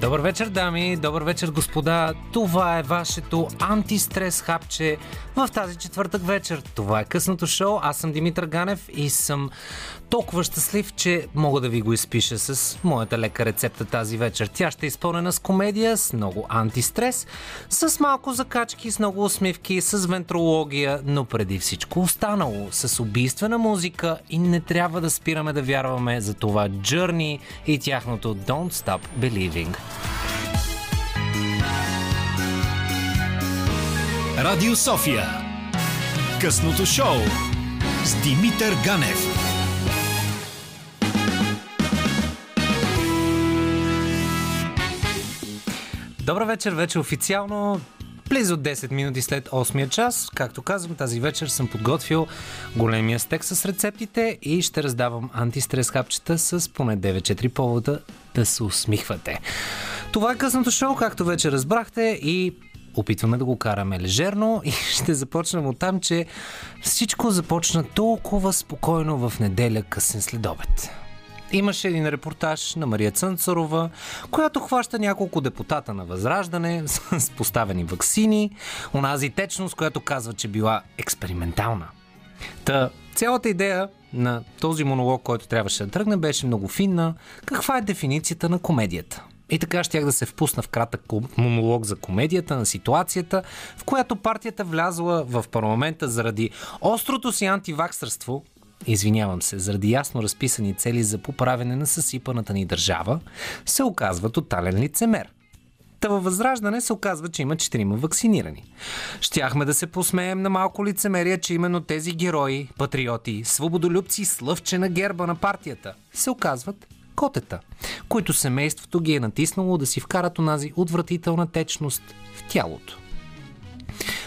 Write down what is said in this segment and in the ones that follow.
Добър вечер, дами, добър вечер, господа. Това е вашето антистрес хапче в тази четвъртък вечер. Това е късното шоу. Аз съм Димитър Ганев и съм толкова щастлив, че мога да ви го изпиша с моята лека рецепта тази вечер. Тя ще е изпълнена с комедия, с много антистрес, с малко закачки, с много усмивки, с вентрология, но преди всичко останало, с убийствена музика и не трябва да спираме да вярваме за това Journey и тяхното Don't Stop Believing. Радио София. Късното шоу с Димитър Ганев. Добър вечер, вече официално Близо 10 минути след 8 час, както казвам, тази вечер съм подготвил големия стек с рецептите и ще раздавам антистрес хапчета с поне 9-4 повода да се усмихвате. Това е късното шоу, както вече разбрахте и опитваме да го караме лежерно и ще започнем от там, че всичко започна толкова спокойно в неделя късен следобед. Имаше един репортаж на Мария Цънцарова, която хваща няколко депутата на Възраждане с поставени ваксини, онази течност, която казва, че била експериментална. Та, цялата идея на този монолог, който трябваше да тръгне, беше много финна. Каква е дефиницията на комедията? И така щях да се впусна в кратък монолог за комедията, на ситуацията, в която партията влязла в парламента заради острото си антиваксърство, извинявам се, заради ясно разписани цели за поправене на съсипаната ни държава, се оказва тотален лицемер. Та във Възраждане се оказва, че има четирима вакцинирани. Щяхме да се посмеем на малко лицемерие, че именно тези герои, патриоти, свободолюбци, слъвче на герба на партията, се оказват котета, които семейството ги е натиснало да си вкарат онази отвратителна течност в тялото.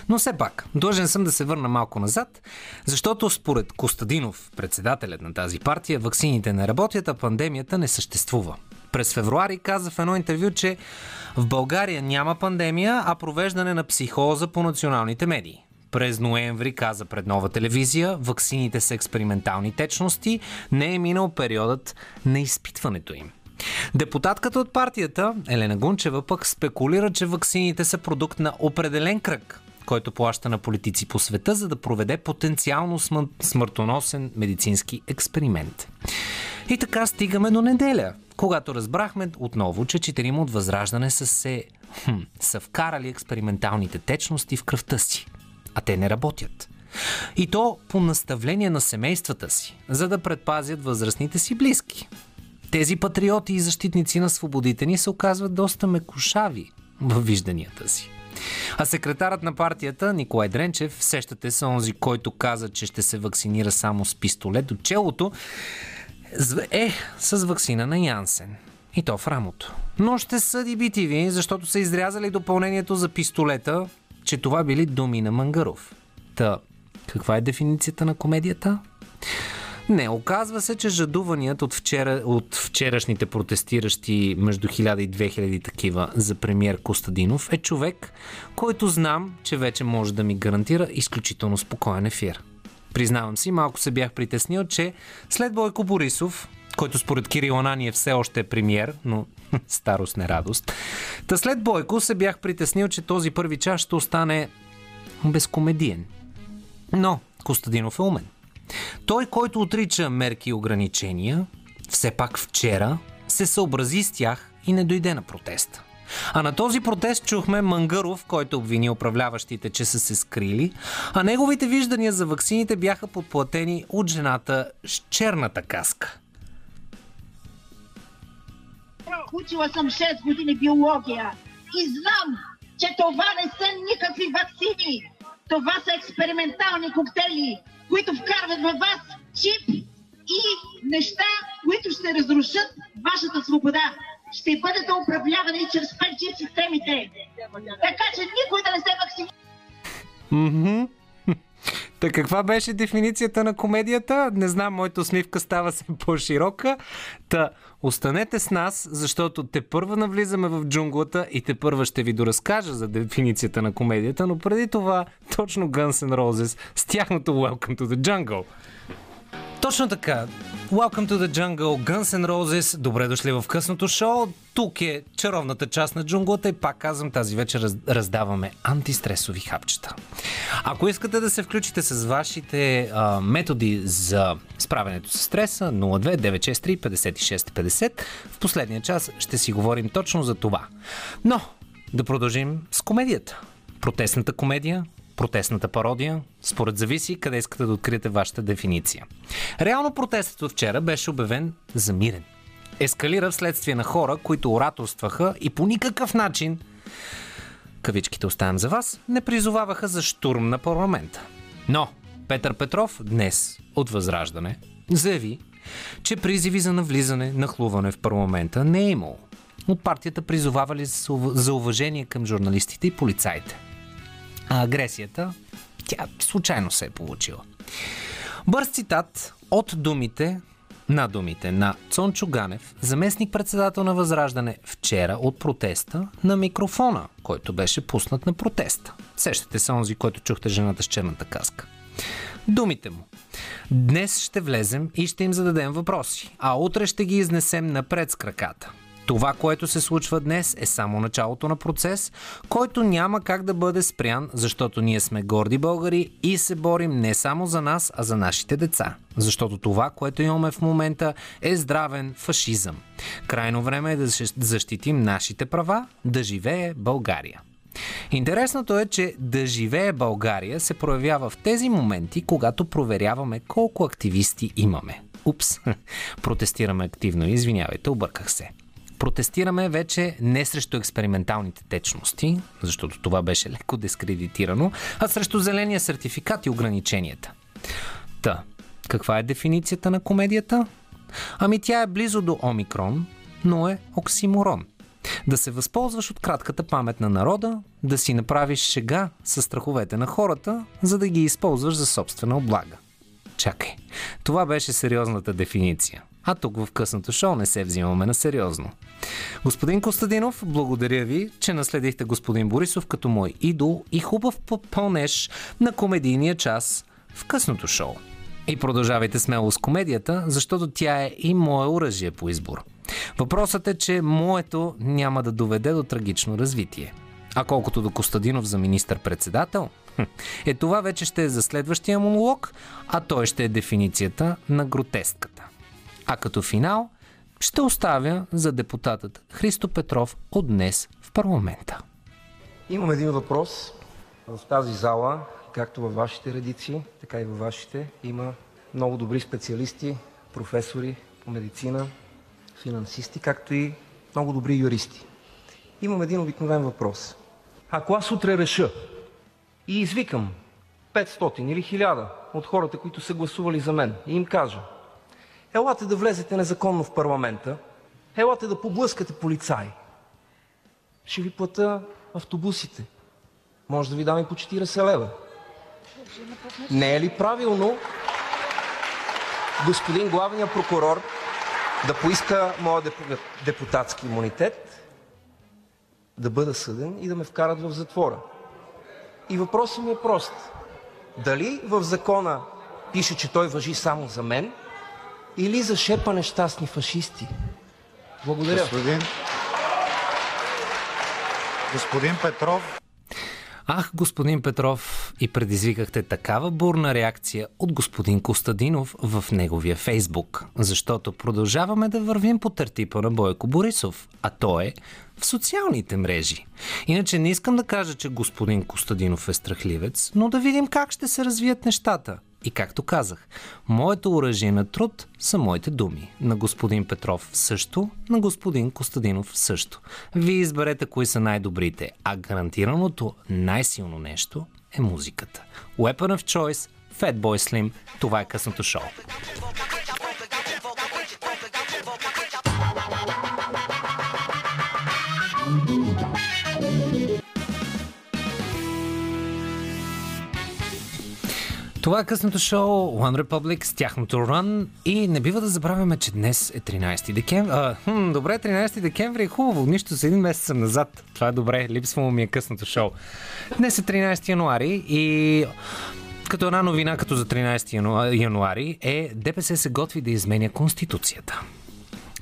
Но все пак, длъжен съм да се върна малко назад, защото според Костадинов, председателят на тази партия, ваксините не работят, а пандемията не съществува. През февруари каза в едно интервю, че в България няма пандемия, а провеждане на психоза по националните медии. През ноември каза пред нова телевизия, ваксините са експериментални течности, не е минал периодът на изпитването им. Депутатката от партията, Елена Гунчева, пък спекулира, че ваксините са продукт на определен кръг, който плаща на политици по света, за да проведе потенциално смъртоносен медицински експеримент. И така стигаме до неделя, когато разбрахме отново, че четирима от Възраждане са се хм, са вкарали експерименталните течности в кръвта си, а те не работят. И то по наставление на семействата си, за да предпазят възрастните си близки. Тези патриоти и защитници на свободите ни се оказват доста мекушави във вижданията си. А секретарът на партията Николай Дренчев, сещате се онзи, който каза, че ще се вакцинира само с пистолет до челото, е с вакцина на Янсен. И то в рамото. Но ще съди BTV, защото са изрязали допълнението за пистолета, че това били думи на Мангаров. Та, каква е дефиницията на комедията? Не, оказва се, че жадуваният от, вчера, от вчерашните протестиращи между 1000 и 2000 такива за премьер Костадинов е човек, който знам, че вече може да ми гарантира изключително спокоен ефир. Признавам си, малко се бях притеснил, че след Бойко Борисов, който според Кирил Ананиев все още е премьер, но старост не радост. Та след Бойко се бях притеснил, че този първи час ще остане безкомедиен. Но Костадинов е умен. Той, който отрича мерки и ограничения, все пак вчера се съобрази с тях и не дойде на протеста. А на този протест чухме Мангаров, който обвини управляващите, че са се скрили, а неговите виждания за ваксините бяха подплатени от жената с черната каска. Учила съм 6 години биология и знам, че това не са никакви вакцини. Това са експериментални коктейли, които вкарват във вас чип и неща, които ще разрушат вашата свобода. Ще бъдете управлявани чрез 5G системите. Така че никой да не се вакцинира. Mm-hmm. Та каква беше дефиницията на комедията? Не знам, моята усмивка става се по-широка. Та останете с нас, защото те първа навлизаме в джунглата и те първа ще ви доразкажа за дефиницията на комедията, но преди това точно Guns N' Roses с тяхното Welcome to the Jungle. Точно така. Welcome to the jungle, Guns N' Roses. Добре дошли в късното шоу. Тук е чаровната част на джунглата и пак казвам, тази вечер раз, раздаваме антистресови хапчета. Ако искате да се включите с вашите а, методи за справянето с стреса, 02 963 56 50, в последния час ще си говорим точно за това. Но да продължим с комедията. Протестната комедия, протестната пародия, според зависи къде искате да откриете вашата дефиниция. Реално протестът от вчера беше обявен за мирен. Ескалира вследствие на хора, които ораторстваха и по никакъв начин кавичките оставям за вас, не призоваваха за штурм на парламента. Но Петър Петров днес от Възраждане заяви, че призиви за навлизане, нахлуване в парламента не е имало. От партията призовавали за уважение към журналистите и полицаите а агресията, тя случайно се е получила. Бърз цитат от думите на думите на Цончо Ганев, заместник-председател на Възраждане вчера от протеста на микрофона, който беше пуснат на протеста. Сещате се онзи, който чухте жената с черната каска. Думите му. Днес ще влезем и ще им зададем въпроси, а утре ще ги изнесем напред с краката. Това, което се случва днес, е само началото на процес, който няма как да бъде спрян, защото ние сме горди българи и се борим не само за нас, а за нашите деца. Защото това, което имаме в момента, е здравен фашизъм. Крайно време е да защитим нашите права, да живее България. Интересното е, че да живее България се проявява в тези моменти, когато проверяваме колко активисти имаме. Упс, протестираме активно, извинявайте, обърках се протестираме вече не срещу експерименталните течности, защото това беше леко дискредитирано, а срещу зеления сертификат и ограниченията. Та, каква е дефиницията на комедията? Ами тя е близо до омикрон, но е оксиморон. Да се възползваш от кратката памет на народа, да си направиш шега с страховете на хората, за да ги използваш за собствена облага. Чакай, това беше сериозната дефиниция. А тук в късното шоу не се взимаме на сериозно. Господин Костадинов, благодаря ви, че наследихте господин Борисов като мой идол и хубав попълнеш на комедийния час в късното шоу. И продължавайте смело с комедията, защото тя е и мое оръжие по избор. Въпросът е, че моето няма да доведе до трагично развитие. А колкото до Костадинов за министър-председател, е това вече ще е за следващия монолог, а той ще е дефиницията на гротеската. А като финал ще оставя за депутатът Христо Петров от днес в парламента. Имам един въпрос. В тази зала, както във вашите редици, така и във вашите, има много добри специалисти, професори по медицина, финансисти, както и много добри юристи. Имам един обикновен въпрос. Ако аз утре реша и извикам 500 или 1000 от хората, които са гласували за мен и им кажа, елате да влезете незаконно в парламента, елате да поблъскате полицаи. Ще ви плата автобусите. Може да ви дам и по 40 лева. Не е ли правилно господин главният прокурор да поиска моя депутатски имунитет, да бъда съден и да ме вкарат в затвора? И въпросът ми е прост. Дали в закона пише, че той въжи само за мен, или за шепа нещастни фашисти? Благодаря. Господин, господин Петров. Ах, господин Петров, и предизвикахте такава бурна реакция от господин Костадинов в неговия фейсбук, защото продължаваме да вървим по търтипа на Бойко Борисов, а то е в социалните мрежи. Иначе не искам да кажа, че господин Костадинов е страхливец, но да видим как ще се развият нещата. И както казах, моето оръжие на труд са моите думи. На господин Петров също, на господин Костадинов също. Вие изберете кои са най-добрите, а гарантираното най-силно нещо е музиката. Weapon of Choice, Fatboy Slim, това е късното шоу. Това е късното шоу One Republic с тяхното ран и не бива да забравяме, че днес е 13 декември. А, хм, добре, 13 декември е хубаво, нищо с един месец съм назад. Това е добре, липсва ми е късното шоу. Днес е 13 януари и като една новина като за 13 януари е ДПС се готви да изменя Конституцията.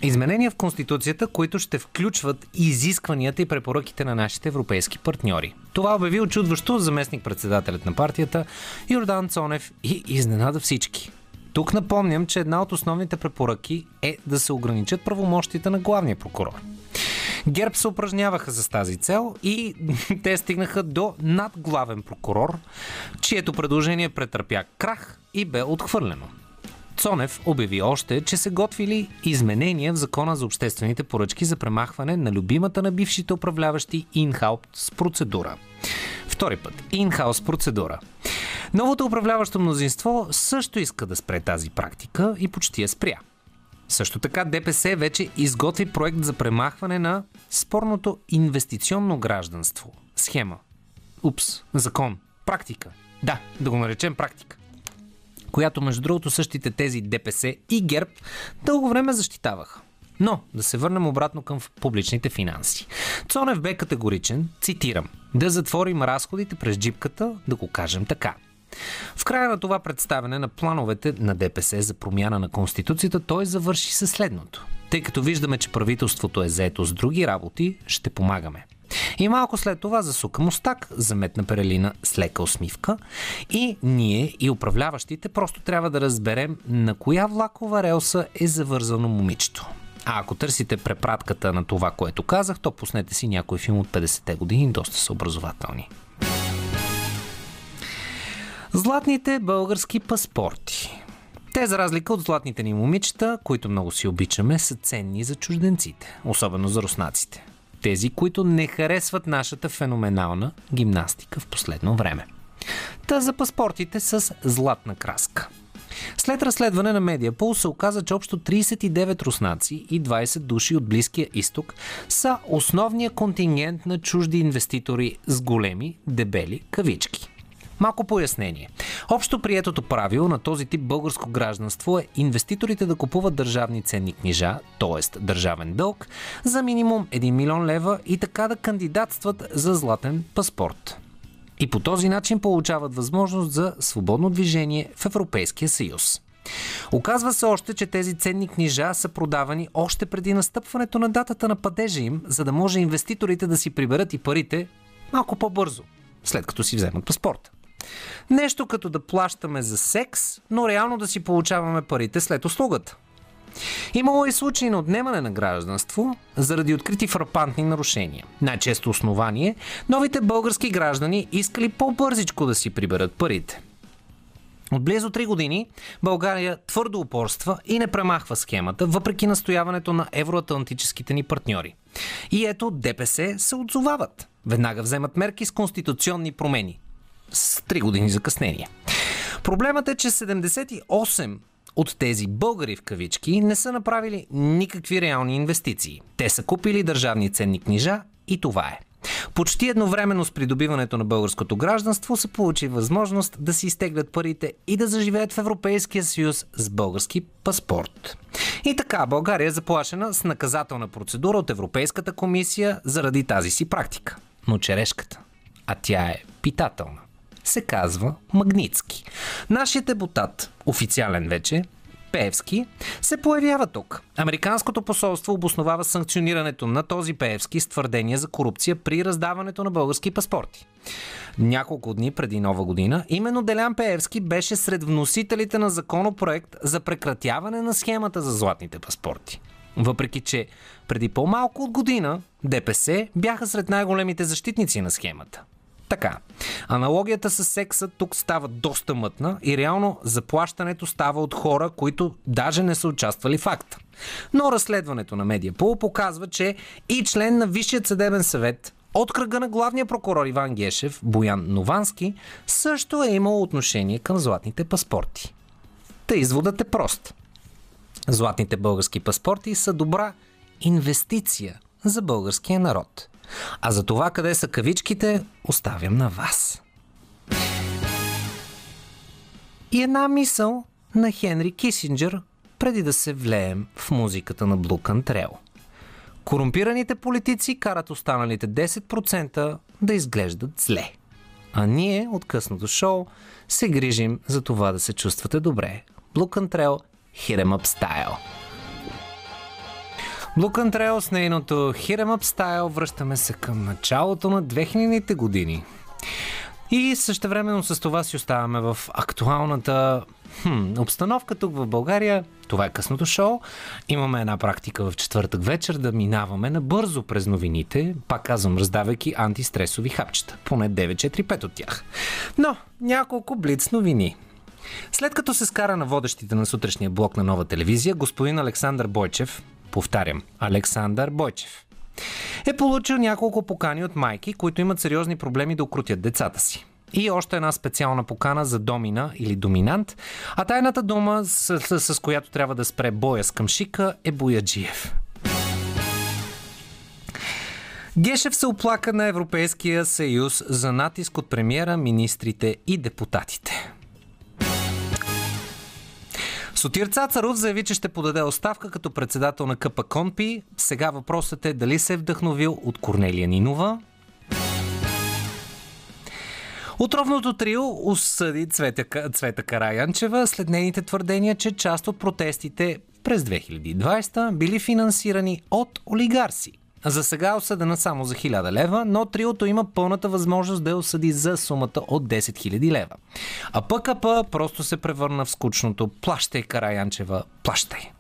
Изменения в Конституцията, които ще включват изискванията и препоръките на нашите европейски партньори. Това обяви очудващо заместник председателят на партията Йордан Цонев и изненада всички. Тук напомням, че една от основните препоръки е да се ограничат правомощите на главния прокурор. ГЕРБ се упражняваха за тази цел и те стигнаха до надглавен прокурор, чието предложение претърпя крах и бе отхвърлено. Цонев обяви още, че се готвили изменения в закона за обществените поръчки за премахване на любимата на бившите управляващи инхаус процедура. Втори път. Инхаус процедура. Новото управляващо мнозинство също иска да спре тази практика и почти я спря. Също така ДПС вече изготви проект за премахване на спорното инвестиционно гражданство. Схема. Упс. Закон. Практика. Да, да го наречем практика която между другото същите тези ДПС и ГЕРБ дълго време защитаваха. Но да се върнем обратно към публичните финанси. Цонев бе категоричен, цитирам, да затворим разходите през джипката, да го кажем така. В края на това представяне на плановете на ДПС за промяна на Конституцията той завърши със следното. Тъй като виждаме, че правителството е заето с други работи, ще помагаме. И малко след това засука мустак, заметна Перелина с лека усмивка и ние и управляващите просто трябва да разберем на коя влакова релса е завързано момичето. А ако търсите препратката на това, което казах, то пуснете си някой филм от 50-те години, доста са образователни. Златните български паспорти. Те, за разлика от златните ни момичета, които много си обичаме, са ценни за чужденците, особено за руснаците тези, които не харесват нашата феноменална гимнастика в последно време. Та за паспортите с златна краска. След разследване на Медиапол се оказа, че общо 39 руснаци и 20 души от Близкия изток са основния контингент на чужди инвеститори с големи, дебели кавички. Малко пояснение. Общо приетото правило на този тип българско гражданство е инвеститорите да купуват държавни ценни книжа, т.е. държавен дълг, за минимум 1 милион лева и така да кандидатстват за златен паспорт. И по този начин получават възможност за свободно движение в Европейския съюз. Оказва се още, че тези ценни книжа са продавани още преди настъпването на датата на падежа им, за да може инвеститорите да си приберат и парите малко по-бързо, след като си вземат паспорта. Нещо като да плащаме за секс, но реално да си получаваме парите след услугата. Имало и случаи на отнемане на гражданство заради открити фрапантни нарушения. Най-често основание новите български граждани искали по-бързичко да си приберат парите. От близо 3 години България твърдо упорства и не премахва схемата, въпреки настояването на евроатлантическите ни партньори. И ето ДПС се отзовават. Веднага вземат мерки с конституционни промени с 3 години закъснение. Проблемът е, че 78 от тези българи в кавички не са направили никакви реални инвестиции. Те са купили държавни ценни книжа и това е. Почти едновременно с придобиването на българското гражданство са получи възможност да си изтеглят парите и да заживеят в Европейския съюз с български паспорт. И така, България е заплашена с наказателна процедура от Европейската комисия заради тази си практика. Но черешката, а тя е питателна се казва Магницки. Нашият депутат, официален вече, Пеевски, се появява тук. Американското посолство обосновава санкционирането на този Пеевски с твърдение за корупция при раздаването на български паспорти. Няколко дни преди Нова година, именно Делян Пеевски беше сред вносителите на законопроект за прекратяване на схемата за златните паспорти. Въпреки, че преди по-малко от година ДПС бяха сред най-големите защитници на схемата. Така, аналогията с секса тук става доста мътна и реално заплащането става от хора, които даже не са участвали в акта. Но разследването на Медиапол показва, че и член на Висшият съдебен съвет от кръга на главния прокурор Иван Гешев, Боян Новански, също е имал отношение към златните паспорти. Та изводът е прост. Златните български паспорти са добра инвестиция за българския народ – а за това къде са кавичките, оставям на вас. И една мисъл на Хенри Кисинджер, преди да се влеем в музиката на Блу Кантрел. Корумпираните политици карат останалите 10% да изглеждат зле. А ние от късното шоу се грижим за това да се чувствате добре. Blue Contrail Hit 'em Up. Blue Contrail с нейното Hit Up Style връщаме се към началото на 2000-те години. И същевременно с това си оставаме в актуалната хм, обстановка тук в България. Това е късното шоу. Имаме една практика в четвъртък вечер да минаваме набързо през новините, пак казвам, раздавайки антистресови хапчета. Поне 9-4-5 от тях. Но няколко блиц новини. След като се скара на водещите на сутрешния блок на нова телевизия, господин Александър Бойчев, повтарям, Александър Бойчев, е получил няколко покани от майки, които имат сериозни проблеми да окрутят децата си. И още една специална покана за домина или доминант, а тайната дума, с, с, с която трябва да спре боя с къмшика, е Бояджиев. Гешев се оплака на Европейския съюз за натиск от премиера, министрите и депутатите. Сотир Цацаров заяви, че ще подаде оставка като председател на КП Конпи. Сега въпросът е дали се е вдъхновил от Корнелия Нинова. Отровното трио осъди Цвета, Цвета Караянчева след нейните твърдения, че част от протестите през 2020 били финансирани от олигарси. За сега е осъдена само за 1000 лева, но триото има пълната възможност да я осъди за сумата от 10 000 лева. А ПКП просто се превърна в скучното Плащай, Караянчева, плащай.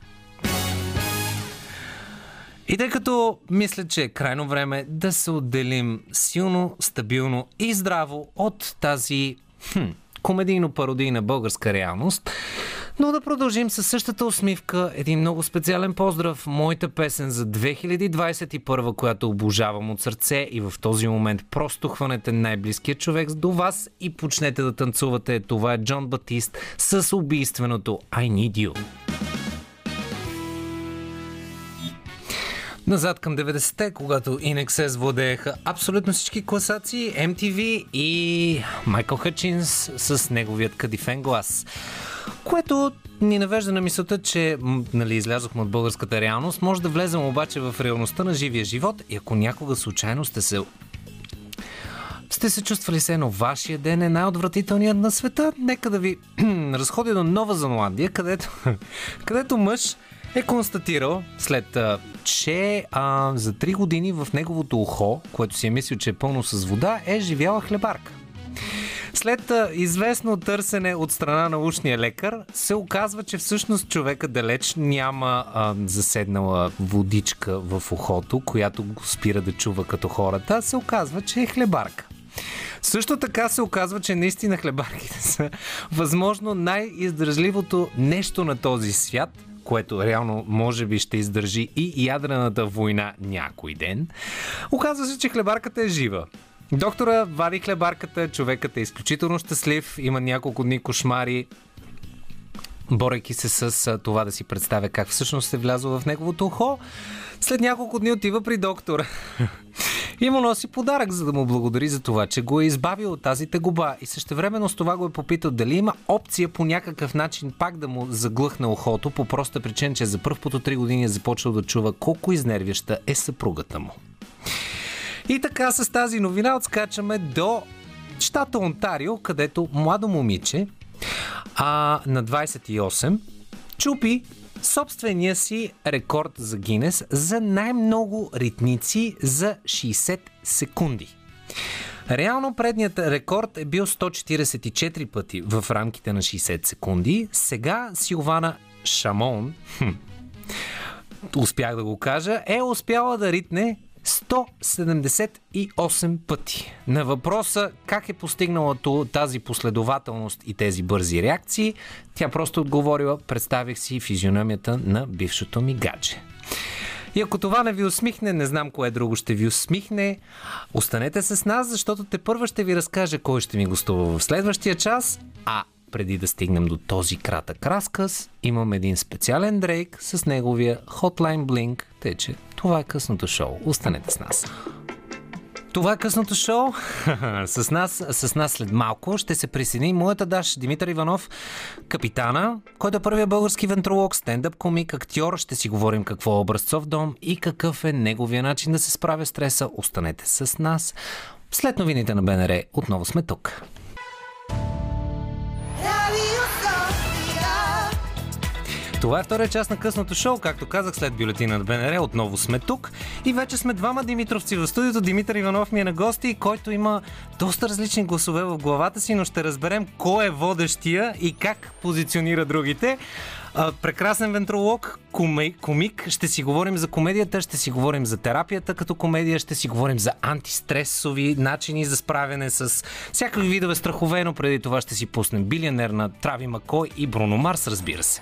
И тъй като мисля, че е крайно време да се отделим силно, стабилно и здраво от тази хм, комедийно-пародийна българска реалност, но да продължим със същата усмивка. Един много специален поздрав. Моята песен за 2021, която обожавам от сърце и в този момент просто хванете най-близкият човек до вас и почнете да танцувате. Това е Джон Батист с убийственото I Need You. Назад към 90-те, когато Inexes владееха абсолютно всички класации, MTV и Майкъл Хъчинс с неговият кадифен глас. Което ни навежда на мисълта, че нали, излязохме от българската реалност, може да влезем обаче в реалността на живия живот и ако някога случайно сте се сте се чувствали се едно вашия ден е най-отвратителният на света, нека да ви разходя до Нова Зеландия, където, където мъж е констатирал след че а, за 3 години в неговото ухо, което си е мислил, че е пълно с вода, е живяла хлебарка. След а, известно търсене от страна на ушния лекар, се оказва, че всъщност човека далеч няма а, заседнала водичка в ухото, която го спира да чува като хората, се оказва, че е хлебарка. Също така се оказва, че наистина хлебарките са възможно най-издръжливото нещо на този свят – което реално може би ще издържи и ядрената война някой ден, оказва се, че хлебарката е жива. Доктора вади хлебарката, човекът е изключително щастлив, има няколко дни кошмари, борейки се с това да си представя как всъщност е влязло в неговото ухо. След няколко дни отива при доктора. И му носи подарък, за да му благодари за това, че го е избавил от тази тегуба. И същевременно с това го е попитал дали има опция по някакъв начин пак да му заглъхне ухото, по проста причина, че за първ път от 3 години е започнал да чува колко изнервяща е съпругата му. И така с тази новина отскачаме до щата Онтарио, където младо момиче а, на 28 чупи собствения си рекорд за Гинес за най-много ритници за 60 секунди. Реално предният рекорд е бил 144 пъти в рамките на 60 секунди. Сега Силвана Шамон, хм, успях да го кажа, е успяла да ритне 178 пъти. На въпроса как е постигнала тази последователност и тези бързи реакции, тя просто отговорила, представих си физиономията на бившото ми гадже. И ако това не ви усмихне, не знам кое друго ще ви усмихне. Останете с нас, защото те първа ще ви разкажа кой ще ми гостува в следващия час, а преди да стигнем до този кратък разказ, имам един специален дрейк с неговия Hotline Blink, тъй че това е късното шоу. Останете с нас. Това е късното шоу. с, нас, с нас след малко ще се присъедини моята даш Димитър Иванов, капитана, който е първият български вентролог, стендъп комик, актьор. Ще си говорим какво е образцов дом и какъв е неговия начин да се справя стреса. Останете с нас. След новините на БНР отново сме тук. Това е втория част на късното шоу. Както казах, след бюлетина на БНР отново сме тук. И вече сме двама Димитровци в студиото. Димитър Иванов ми е на гости, който има доста различни гласове в главата си, но ще разберем кой е водещия и как позиционира другите. Прекрасен вентролог, коми, комик. Ще си говорим за комедията, ще си говорим за терапията като комедия, ще си говорим за антистресови начини за справяне с всякакви видове страхове, но преди това ще си пуснем билионер на Трави Макой и Бруно Марс, разбира се.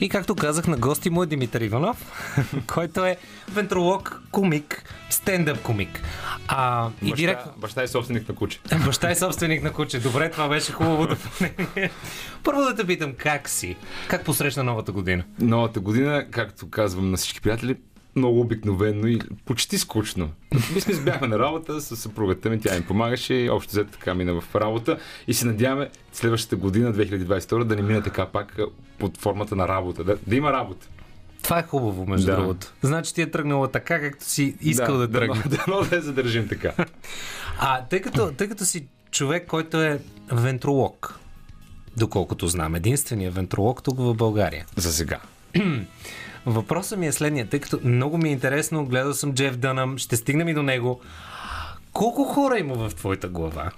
И както казах на гости му е Димитър Иванов, който е вентролог, комик, стендъп комик. А, и Баща, директно... баща е собственик на куче. Баща е собственик на куче. Добре, това беше хубаво допълнение. Първо да те питам, как си? Как посрещна новата година? Новата година, както казвам на всички приятели, много обикновено и почти скучно. Сме бяхме на работа с съпругата ми, тя ми помагаше и общо взето така мина в работа и се надяваме следващата година, 2022, да не мине така пак под формата на работа, да, да има работа. Това е хубаво, между Да. другото. Значи ти е тръгнала така, както си искал да, да тръгне. Да, да, да я задържим така. А, тъй като, тъй като си човек, който е вентролог, доколкото знам, единственият вентролог тук в България. За сега. Въпросът ми е следния, тъй като много ми е интересно, гледал съм Джеф Дънъм, ще стигнем и до него. Колко хора има в твоята глава?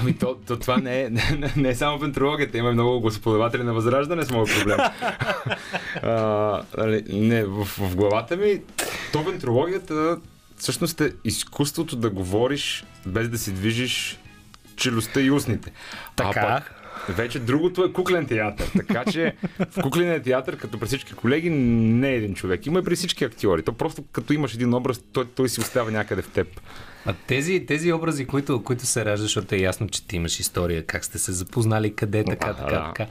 Ами то, то това не е, не, не е само вентрологията, има много господаватели на възраждане с моят проблем. а, нали, не, в, в главата ми, то вентрологията всъщност е изкуството да говориш без да си движиш челюстта и устните. Така. А пък, вече другото е куклен театър. Така че в кукления театър, като при всички колеги, не е един човек. Има и при всички актьори. То просто като имаш един образ, той, той си остава някъде в теб. А тези, тези образи, които, които се раждаш, защото е ясно, че ти имаш история, как сте се запознали, къде, така, така, така.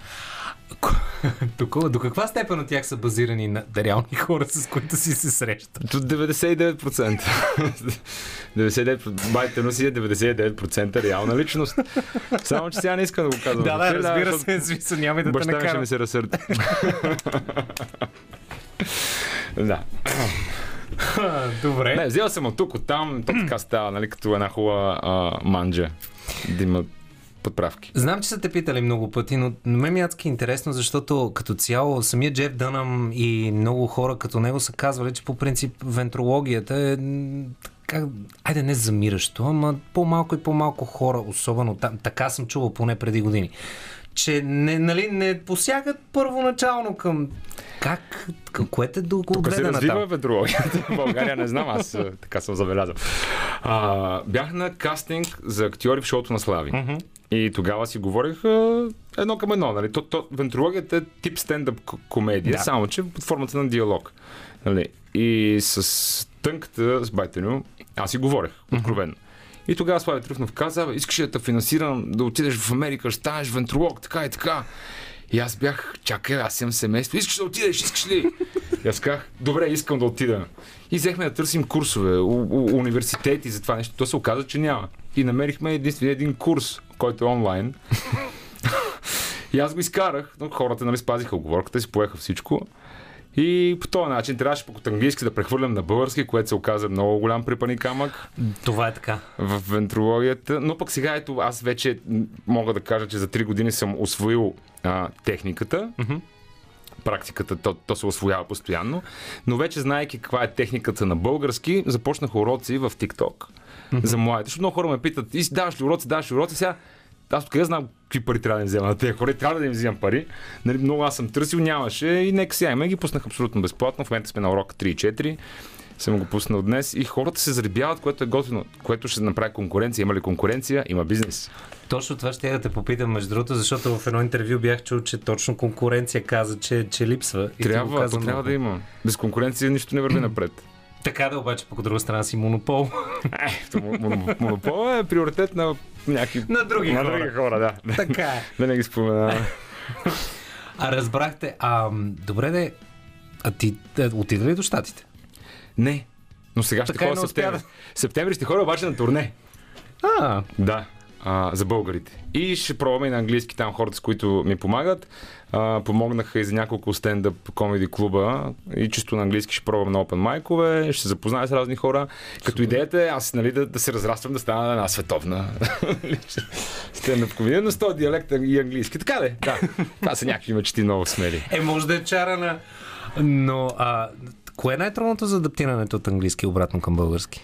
До, до каква степен от тях са базирани на реални хора, с които си се срещал? До 99%. 99%. Байте но си е 99% реална личност. Само, че сега не искам да го казвам. Да, да, ефир, разбира се, смисъл, няма и да те Баща ми ще накарам. ми се разсърди. да. Добре. Не, взел съм от тук, от там, то така става, нали, като една хубава манджа. Да има подправки. Знам, че са те питали много пъти, но мен ми е адски интересно, защото като цяло самия Джеф Дънъм и много хора като него са казвали, че по принцип вентрологията е как, айде не замиращо, ама по-малко и по-малко хора, особено там, така съм чувал поне преди години, че не, нали, не посягат първоначално към как, към което да го Тук се развива там. ветрологията в България, не знам, аз така съм забелязал. А, бях на кастинг за актьори в шоуто на Слави. И тогава си говорих а, едно към едно. Нали? То, то, вентрологията е тип стендъп комедия, Да. само че под формата на диалог. Нали? И с тънката, с Байтеню, аз си говорех, откровенно. И тогава Слави Трифнов каза, «Абе, искаш да те финансирам, да отидеш в Америка, ще станеш вентролог, така и така. И аз бях, чакай, аз имам семейство, искаш да отидеш, искаш ли? И аз казах, добре, искам да отида. И взехме да търсим курсове, у, у, университети за това нещо. То се оказа, че няма. И намерихме единствено един курс, който е онлайн. И аз го изкарах, но хората нали, спазиха оговорката, си поеха всичко. И по този начин трябваше пък от английски да прехвърлям на български, което се оказа много голям припани камък Това е така. в вентрологията. Но пък сега ето аз вече мога да кажа, че за 3 години съм освоил а, техниката. Практиката, то, то се освоява постоянно. Но вече, знаеки каква е техниката на български, започнах уроци в TikTok за младите. Защото много хора ме питат, и даваш ли уроци, даваш ли уроци, сега аз откъде знам какви пари трябва да им взема на тези хора, трябва да им взимам пари. Нали, много аз съм търсил, нямаше и нека сега има. Ги пуснах абсолютно безплатно. В момента сме на урок 3 и 4 съм го пуснал днес и хората се заребяват, което е готино, което ще направи конкуренция. Има ли конкуренция? Има бизнес. Точно това ще я да те попитам, между другото, защото в едно интервю бях чул, че точно конкуренция каза, че, че липсва. И Трябва, каза то трябва да има. Без конкуренция нищо не върви напред. Така да, обаче, по друга страна си монопол. Е, монопол е приоритет на някакви... На други на хора. други хора, да. така е. Да не ги споменаваме. А разбрахте, а, добре де, а ти е, отида ли до щатите? Не. Но сега ще Така и ходя не успя септември. Септември ще ходя обаче на турне. А, Да, а, за българите. И ще пробваме и на английски там хората, с които ми помагат. А, помогнаха и за няколко стендъп комеди клуба и чисто на английски ще пробвам на open майкове, ще се запозная с разни хора. Като идеята е аз нали, да, да се разраствам, да стана една световна стендъп комедия, но с този диалект и английски. Така де, да. Това са някакви мечти много смели. е, може да е чарана. Но, а, кое е най-трудното за адаптирането от английски обратно към български?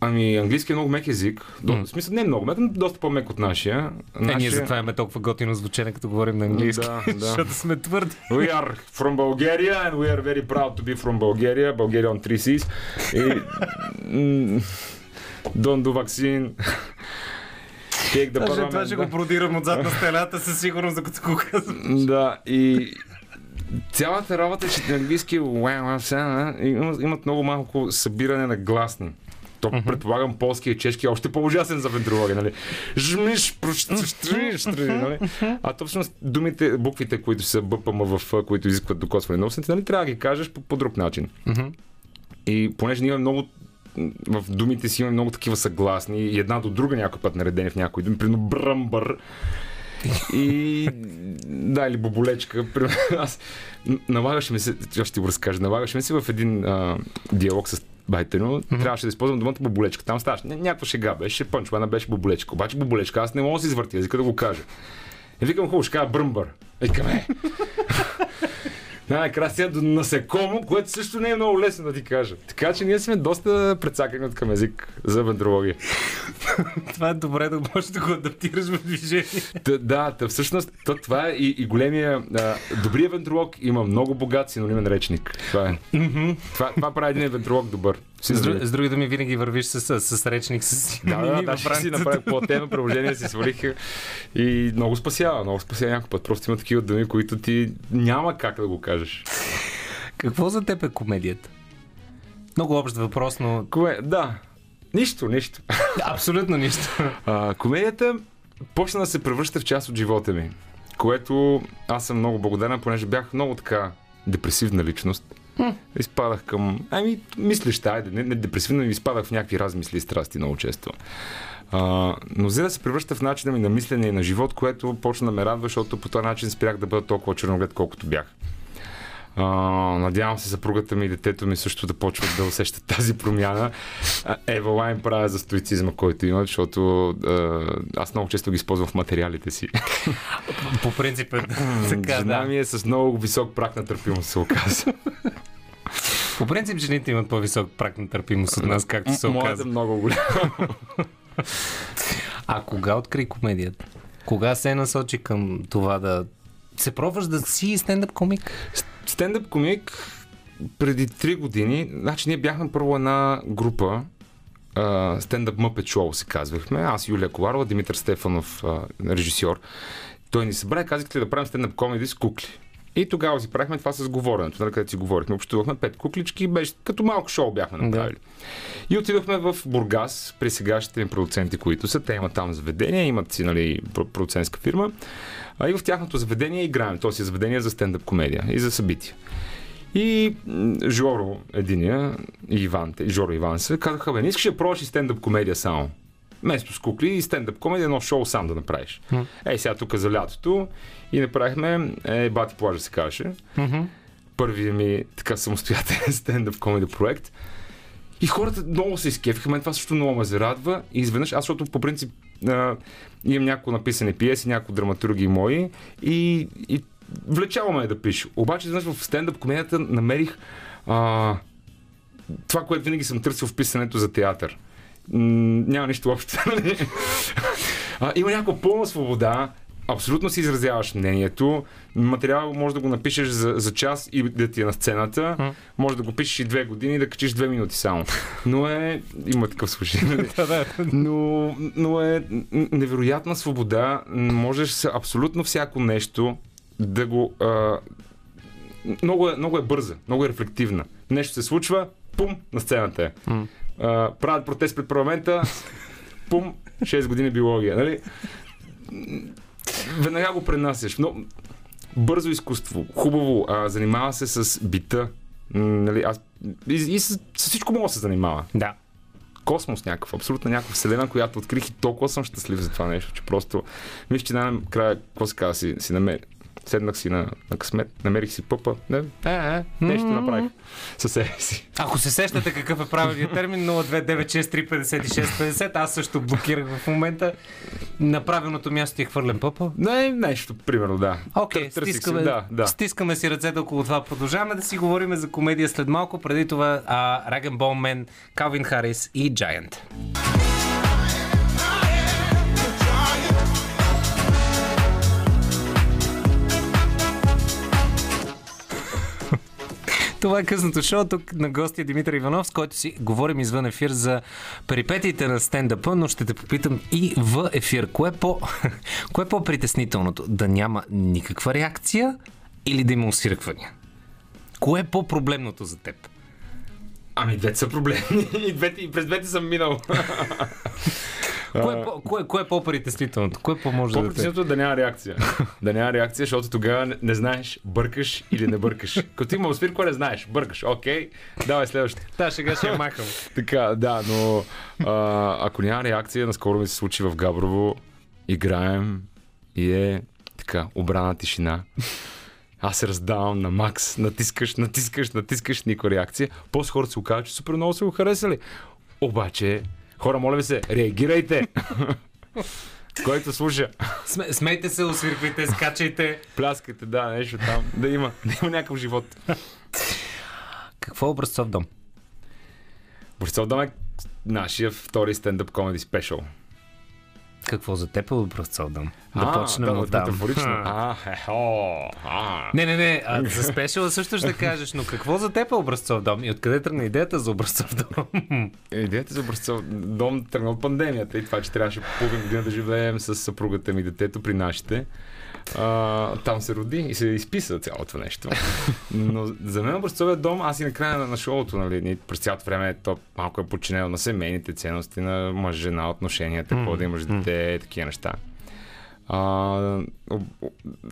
Ами, английски е много мек език. До, В смисъл, не е много мек, но доста по-мек от нашия. Е, ние затова имаме толкова готино звучение, като говорим на английски. Да, да. Защото сме твърди. We are from Bulgaria and we are very proud to be from Bulgaria. Bulgaria on three C's. И, don't do vaccine. Take the Даже това ще да. го продирам отзад на стената със сигурност, докато го казвам. Да, и цялата работа е, че на английски имат много малко събиране на гласни. То предполагам полски и чешки е още по-ужасен за вентрология, нали? Жмиш, прощриш, нали? А то всъщност думите, буквите, които са БПМ в, които изискват докосване на устните, нали, трябва да ги кажеш по, по друг начин. И понеже ние имаме много в думите си имаме много такива съгласни и една до друга някой път наредени в някои думи, примерно бръмбър. И да, или боболечка. Аз налагаше ми се, ще ти го разкажа, налагаше ми се в един а, диалог с Байтено, трябваше да използвам думата боболечка. Там ставаше ня- някаква шега беше, пънчлана беше боболечка. Обаче боболечка, аз не мога да си извъртя езика да го кажа. И викам хубаво, ще кажа бръмбър. Викаме. Най-накрая стига до насекомо, което също не е много лесно да ти кажа. Така че ние сме доста прецакани от към език за вендрология. Това е добре да можеш да го адаптираш в движение. Та, да, та, всъщност то, това е и, и големия. А, добрият вентролог има много богат синонимен речник. Това е. това, това прави един вентролог добър. С, знаеш. с други думи, винаги вървиш с, с, с речник, с Да, да, да, ще си направих платено приложение, си свалих и много спасява, много спасява някой път. Просто има такива думи, които ти няма как да го кажеш. Какво за теб е комедията? Много общ въпрос, но Кое? Да. Нищо, нищо. абсолютно нищо. А, комедията почна да се превръща в част от живота ми, което аз съм много благодарен, понеже бях много така депресивна личност. Изпадах към... Ами, мислеща, айде, не, не депресивно, но изпадах в някакви размисли и страсти много често. А, но за да се превръща в начина ми на мислене и на живот, което почна да ме радва, защото по този начин спрях да бъда толкова черноглед, колкото бях. А, надявам се съпругата ми и детето ми също да почват да усещат тази промяна. Ева Лайн правя за стоицизма, който има, защото а, аз много често ги използвам в материалите си. По принцип е така, Жена да. ми е с много висок прак на търпимост, се оказа. По принцип жените имат по-висок прак на търпимост от нас, както се Моята е оказа. много голяма. А кога откри комедията? Кога се насочи към това да се пробваш да си стендъп комик? Стендъп комик преди 3 години, значи ние бяхме първо една група, стендъп Muppet Show се казвахме. Аз, Юлия Коларова, Димитър Стефанов, режисьор. Той ни събра и казахте да правим стендъп комеди с кукли. И тогава си правихме това с говоренето, нали, където си говорихме. Общувахме пет куклички, беше като малко шоу бяхме направили. И отидохме в Бургас при сегашните ми продуценти, които са. Те имат там заведение, имат си нали, про- продуцентска фирма. А и в тяхното заведение играем. То си е заведение за стендъп комедия и за събития. И Жоро, единия, и Иван, Жоро Иван се казаха, бе, не искаш да пробваш и стендъп комедия само. Вместо с кукли и стендъп комедия, едно шоу сам да направиш. Ей, сега тук за лятото и направихме, е, Бати плажа се казваше. Първият ми така самостоятелен стендъп комеди проект. И хората много се изкефиха, мен това също много ме зарадва. И изведнъж, аз защото по принцип а, имам няколко написани пиеси, няколко драматурги мои и, и влечало ме е да пиша. Обаче изведнъж в стендъп комедията намерих а, това, което винаги съм търсил в писането за театър. Няма нищо общо. нали? а, има някаква пълна свобода, абсолютно си изразяваш мнението. Материал може да го напишеш за, за час и да ти е на сцената. Може да го пишеш и две години и да качиш две минути само. Но е... Има такъв случай. нали? но, но е невероятна свобода. Можеш с абсолютно всяко нещо да го... А, много, е, много е бърза, много е рефлективна. Нещо се случва, пум, на сцената е. А, правят протест пред парламента, пум, 6 години биология. Нали? Веднага го пренасяш. Но бързо изкуство, хубаво, а, занимава се с бита. Нали, аз и, и с, с всичко мога да се занимава. Да. Космос някакъв, абсолютно някаква вселена, която открих и толкова съм щастлив за това нещо, че просто мисля, че най-накрая, какво се казва, си, си намери, седнах си на, на късмет, намерих си пъпа, не, е, е, нещо направих със себе си. Ако се сещате какъв е правилният термин, 029635650, аз също блокирах в момента. На правилното място ти е хвърлен пъпа. Не, нещо, примерно, да. Окей, Тър- търсих си, стискаме, да, да. стискаме си ръцете около това. Продължаваме да си говорим за комедия след малко. Преди това а, Раген Болмен, Калвин Харис и Giant. Това е късното шоу. Тук на гости е Димитър Иванов, с който си говорим извън ефир за перипетиите на стендъпа, но ще те попитам и в ефир. Кое е, по... Кое е по-притеснителното? Да няма никаква реакция или да има усирквания? Кое е по-проблемното за теб? Ами, двете са проблемни. И, двете, и през двете съм минал. Кое е, по, кое, кое е по-притеснителното? Кое по-може да те... По-притеснителното е да няма реакция. да няма реакция, защото тогава не, не знаеш бъркаш или не бъркаш. Като има успир, кое не знаеш? Бъркаш. Окей, давай следващото. Да, сега ще я махам. Така, да, но а, ако няма реакция, наскоро ми се случи в Габрово, играем и е така, обрана тишина. Аз се раздавам на макс, натискаш, натискаш, натискаш, никаква реакция. После хората се оказват, че супер много са го харесали. Обаче, хора, моля ви се, реагирайте! Който слуша, Сме, смейте се, усвирквайте, скачайте. пляскайте, да, нещо там, да има, да има някакъв живот. Какво е образцов дом? Борисов Дом е нашия втори стендъп комеди спешъл. Какво за теб е образцов дом? Да А, почнем да, от там. А, е, о, а. Не, не, не, а, за спешъла също ще кажеш, но какво за теб е образцов дом и откъде тръгна идеята за образцов дом? Идеята за образцов дом тръгна от пандемията и това, че трябваше половин година да живеем с съпругата ми и детето при нашите. А, там се роди и се изписа цялото нещо. Но за мен образцовият дом, аз и на края на, шоуто, нали, през цялото време то малко е подчинено на семейните ценности, на мъж-жена, отношенията, какво да имаш дете, такива неща. А,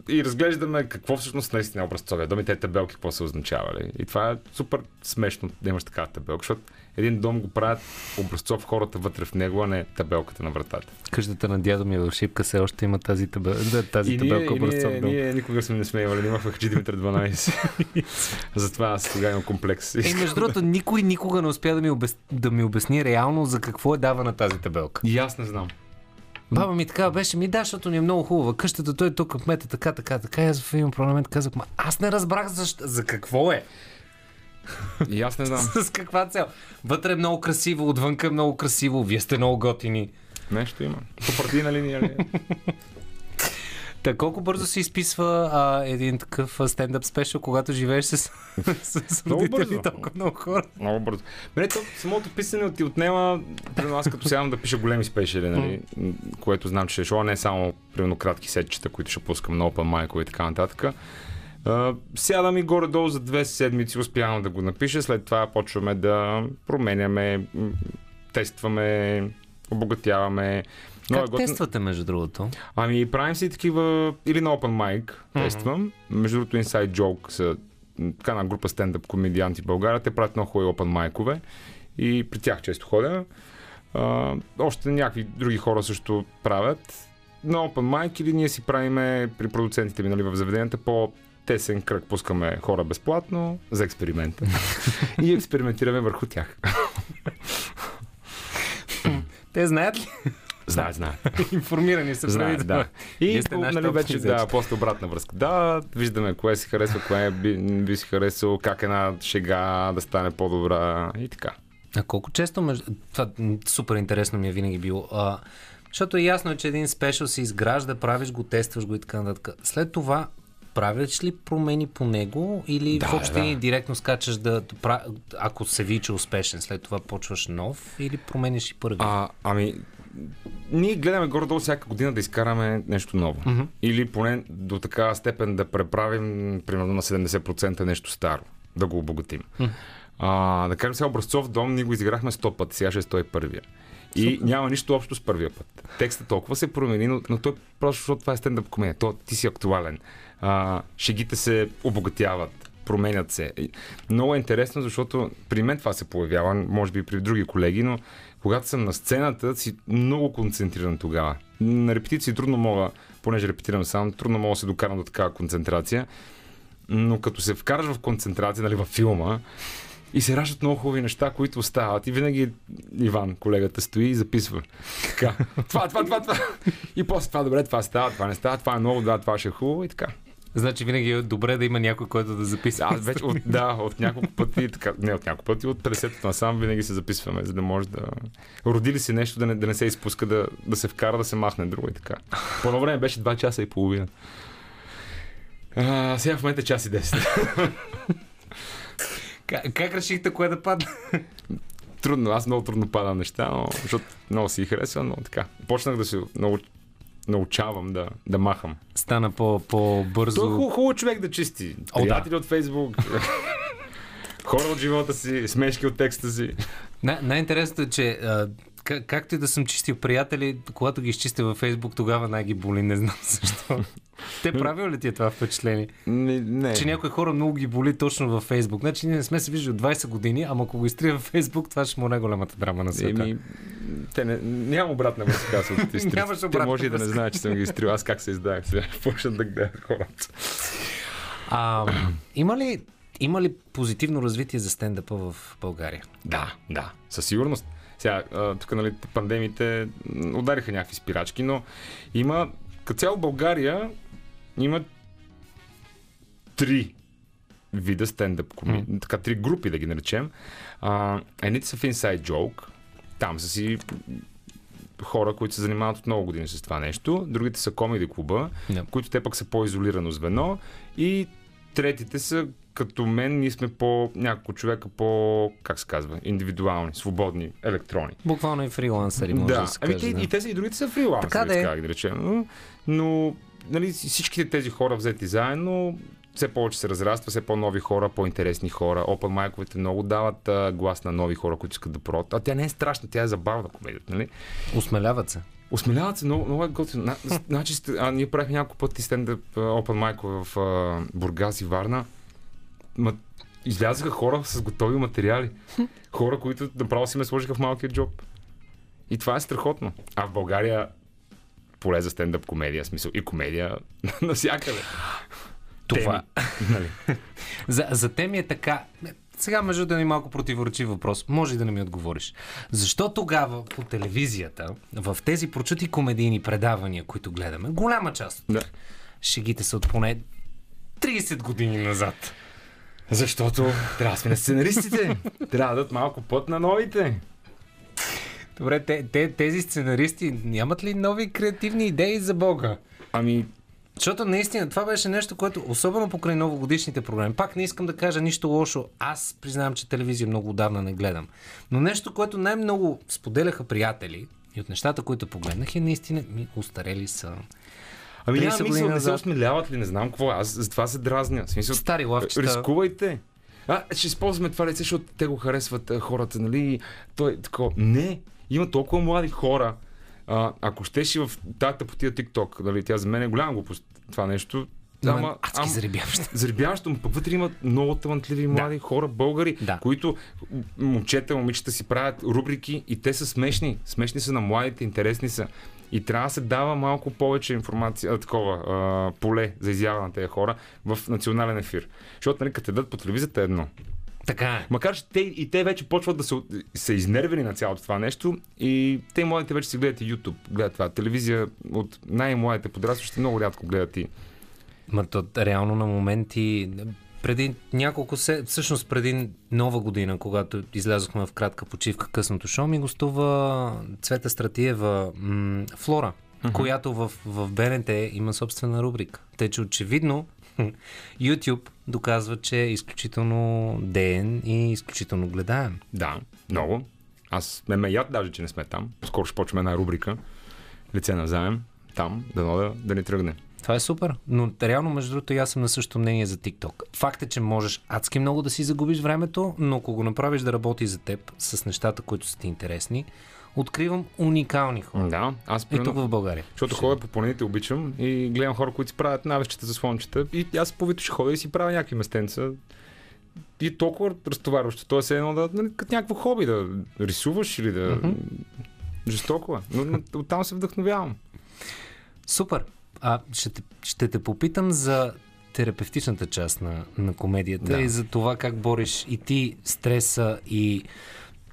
и разглеждаме какво всъщност наистина е образцовия дом и те табелки какво са означавали. И това е супер смешно да имаш такава табелка, защото един дом го правят образцов хората вътре в него, а не табелката на вратата. Къщата на дядо ми е в Шипка все още има тази, табел... да, тази И табелка ние, образцов ние, дом. ние никога сме не сме имали, имах в Хаджи Димитър 12. Затова аз тогава имам комплекс. Е, между другото, никой никога не успя да ми, обяс... да ми обясни реално за какво е давана тази табелка. И аз не знам. Баба ми така беше, ми да, защото ни е много хубава. Къщата, той тук кмета така, така, така. И аз в един момент казах, ма аз не разбрах защо, за какво е. И аз не знам. С каква цел? Вътре е много красиво, отвънка е много красиво, вие сте много готини. Нещо има. По партийна линия ли? е? Та колко бързо се изписва а, един такъв стендъп спешъл, когато живееш с, с Много родители бързо. толкова много хора? Много бързо. Мене то, самото писане ти отнема, примерно аз като сядам да пиша големи спешили, нали, което знам, че ще е шоу, не само примерно кратки сетчета, които ще пускам на Open Mic и така нататък. А, сядам и горе-долу за две седмици успявам да го напиша, след това почваме да променяме, тестваме, обогатяваме. Много Как е тествате, между другото? Ами правим си такива или на Open Mic тествам. Между другото Inside Joke са така на група стендъп комедианти в България. Те правят много хубави Open Mic-ове и при тях често ходя. А, още някакви други хора също правят. На Open Mic или ние си правиме при продуцентите ми нали, в заведенията по тесен кръг пускаме хора безплатно за експеримента. и експериментираме върху тях. Те знаят ли? Знаят, знаят. Информирани са Знаят, да. И по, нали, вече, да, после обратна връзка. Да, виждаме кое си харесва, кое би, би си харесал, как една шега да стане по-добра и така. А колко често, между... това супер интересно ми е винаги било. А, защото е ясно, че един спешъл се изгражда, правиш го, тестваш го и така нататък. След това правиш ли промени по него или Да, в общи да. директно скачаш да, ако се вича успешен, след това почваш нов или промениш и първи? А, ами, ние гледаме горе-долу всяка година да изкараме нещо ново. Mm-hmm. Или поне до такава степен да преправим, примерно на 70% нещо старо. Да го обогатим. Mm-hmm. А, да кажем сега образцов дом, ние го изиграхме 100 пъти, сега ще е 101. И няма нищо общо с първия път. Текстът толкова се промени, но, но той просто защото това е стендъп комедия. То, ти си актуален. А, шегите се обогатяват. променят се. Много е интересно, защото при мен това се появява, може би при други колеги, но когато съм на сцената, си много концентриран тогава. На репетиции трудно мога, понеже репетирам сам, трудно мога да се докарам до такава концентрация. Но като се вкараш в концентрация, нали, във филма, и се раждат много хубави неща, които остават. И винаги Иван, колегата, стои и записва. Така. Това, това, това, това. И после това, добре, това става, това не става, това е много, да, това ще е хубаво и така. Значи винаги е добре да има някой, който да записва. Аз вече от, да, от няколко пъти, така, не от няколко пъти, от 50-то насам винаги се записваме, за да може да... Роди ли си нещо, да не, да не се изпуска, да, да се вкара, да се махне друго и така. По едно време беше 2 часа и половина. А, сега в момента е час и 10. Как, как решихте кое да падне? трудно, аз много трудно падам неща, но, защото много си харесвам, но така. Почнах да се нау, научавам да, да махам. Стана по, по-бързо. Той е хубаво, хубаво човек да чисти. О, да. От Фейсбук, хора от живота си, смешки от текста си. Най- най-интересното е, че а, как, както и да съм чистил приятели, когато ги изчистя във Фейсбук, тогава най ги боли, не знам защо. Те правил ли ти е това впечатление? Не, не. Че някои хора много ги боли точно във Фейсбук. Значи ние не сме се виждали от 20 години, ама ако го изтрия във Фейсбук, това ще му е най-голямата драма на света. Еми, те не, нямам обратна връзка, аз от изтрих. Нямаш Те обратна може и да не знаят, че съм ги изтрил. Аз как се издах сега. Почнат да гледат хората. А, има, ли, има ли позитивно развитие за стендъпа в България? Да, да, със сигурност. Сега, тук, нали, пандемиите удариха някакви спирачки, но има, като цяло България има три вида стендъп коми... така три групи да ги наречем. А, едните са в Inside Joke, там са си хора, които се занимават от много години с това нещо. Другите са комеди клуба, Да. които те пък са по-изолирано звено. И третите са като мен, ние сме по няколко човека по, как се казва, индивидуални, свободни електрони. Буквално и фрилансъри, може да, Да, се ами каже. те, да. и те са и другите са фрилансери, Така да е. да речем. Но, но нали, всичките тези хора взети заедно, все повече се разраства, все по-нови хора, по-интересни хора. Open майковете много дават а, глас на нови хора, които искат да пробват. А тя не е страшна, тя е забавна комедията, нали? Осмеляват се. Осмеляват се много, много е готино. На- Значи, а, ние правихме няколко пъти стендъп open майкове в а, Бургас и Варна. Ма, излязаха хора с готови материали. Хора, които направо си ме сложиха в малкия джоб. И това е страхотно. А в България поле за стендъп комедия, смисъл и комедия навсякъде. Това. Теми, нали? За, за теми е така. Сега, между да ми малко противоречив въпрос. Може да не ми отговориш. Защо тогава по телевизията, в тези прочути комедийни предавания, които гледаме, голяма част от Да. шегите са от поне 30 години назад. Защото трябва да сме на сценаристите. Трябва да дадат малко път на новите. Добре, те, те, тези сценаристи нямат ли нови креативни идеи за Бога? Ами, Защото наистина това беше нещо, което, особено покрай новогодишните програми, пак не искам да кажа нищо лошо. Аз признавам, че телевизия много отдавна не гледам. Но нещо, което най-много споделяха приятели и от нещата, които погледнах, е наистина ми устарели са. Ами 30 няма мисъл, не се осмеляват ли, не знам какво. Аз за това се дразня. Смисъл, Стари лавчета. Рискувайте. А, ще използваме това лице, защото те го харесват а, хората, нали? Той е такова. Не, има толкова млади хора. А, ако щеш и в тази тъпотия TikTok, нали, тя за мен е голяма глупост това нещо. Ама, адски заребяващо. Заребяващо, но пък вътре имат много талантливи млади хора, българи, Да. които момчета, момичета си правят рубрики и те са смешни. Смешни са на младите, интересни са. И трябва да се дава малко повече информация, а, такова а, поле за изява на тези хора в национален ефир. Защото, нали, като дадат по телевизията е едно. Така е. Макар, че те и те вече почват да се, са изнервени на цялото това нещо и те младите вече си гледат и YouTube, гледат това. Телевизия от най-младите подрастващи много рядко гледат и Ма то, реално на моменти, преди няколко се, всъщност преди нова година, когато излязохме в кратка почивка късното шоу, ми гостува Цвета Стратиева м- Флора, която в, в БНТ има собствена рубрика. Те, че очевидно YouTube доказва, че е изключително деен и изключително гледаем. Да, много. Аз ме ме яд даже, че не сме там. Скоро ще почваме една рубрика. Лице на заем. Там, да, да, да ни тръгне. Това е супер. Но реално, между другото, и аз съм на същото мнение за TikTok. Факт е, че можеш адски много да си загубиш времето, но ако го направиш да работи за теб с нещата, които са ти интересни, откривам уникални хора. Да, аз И примерно, тук в България. защото ходя по планините, обичам и гледам хора, които си правят навещета за слончета и аз по ще ходя и си правя някакви местенца. И толкова разтоварващо. То е едно да, нали, като някакво хоби, да рисуваш или да... Жестоко е. Но, но оттам се вдъхновявам. Супер. А ще те, ще те попитам за терапевтичната част на, на комедията Да. и за това как бориш и ти стреса и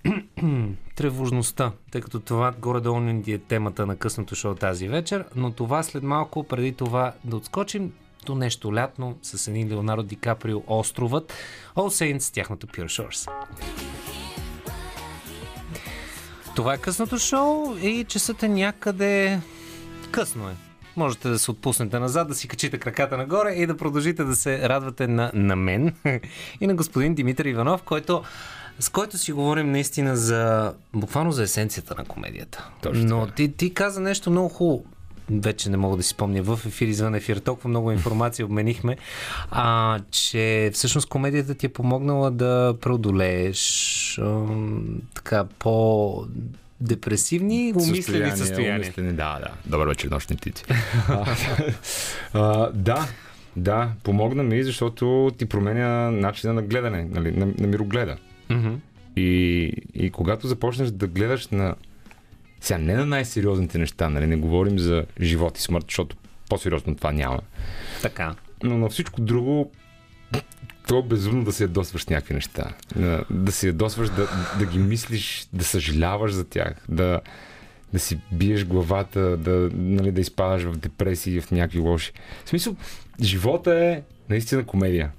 тревожността, тъй като това горе-долу ни е темата на късното шоу тази вечер, но това след малко, преди това да отскочим до нещо лятно с един Леонардо Ди Каприо Островът, All Saints, тяхното Pure Shores. Това е късното шоу и часът е някъде късно е. Можете да се отпуснете назад, да си качите краката нагоре и да продължите да се радвате на, на мен и на господин Димитър Иванов, който, с който си говорим наистина за буквално за есенцията на комедията. Точно Но ти, ти каза нещо много хубаво. Вече не мога да си спомня в ефир, извън ефир, толкова много информация обменихме, а, че всъщност комедията ти е помогнала да преодолееш ам, така по депресивни умислени състояния. Умислени, да, да. Добър вечер, нощни птици. да, да, помогна ми, защото ти променя начина на гледане, нали, на, на мирогледа. Мгм. И, и когато започнеш да гледаш на... Сега не на най-сериозните неща, нали, не говорим за живот и смърт, защото по-сериозно това няма. Така. Но на всичко друго, то е безумно да се ядосваш някакви неща. Да, се ядосваш, да, да ги мислиш, да съжаляваш за тях, да, да си биеш главата, да, нали, да изпадаш в депресии, в някакви лоши. В смисъл, живота е наистина комедия.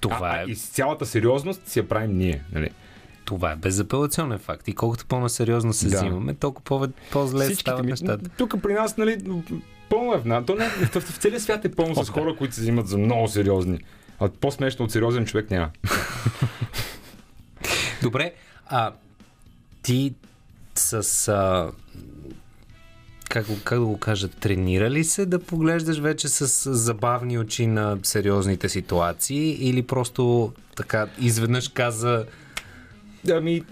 Това а, е, а, и с цялата сериозност си я правим ние. Нали? това е безапелационен факт. И колкото по-насериозно се Да. взимаме, толкова по- по-зле Всичките стават ми- нещата. Тук при нас, нали, пълно е в нас. То не, в, в целия свят е пълно О, с да. хора, които се взимат за много сериозни. А по-смешно от сериозен човек няма. Добре, а ти с... А, как, как да го кажа, тренира ли се да поглеждаш вече с забавни очи на сериозните ситуации или просто така изведнъж каза Ами,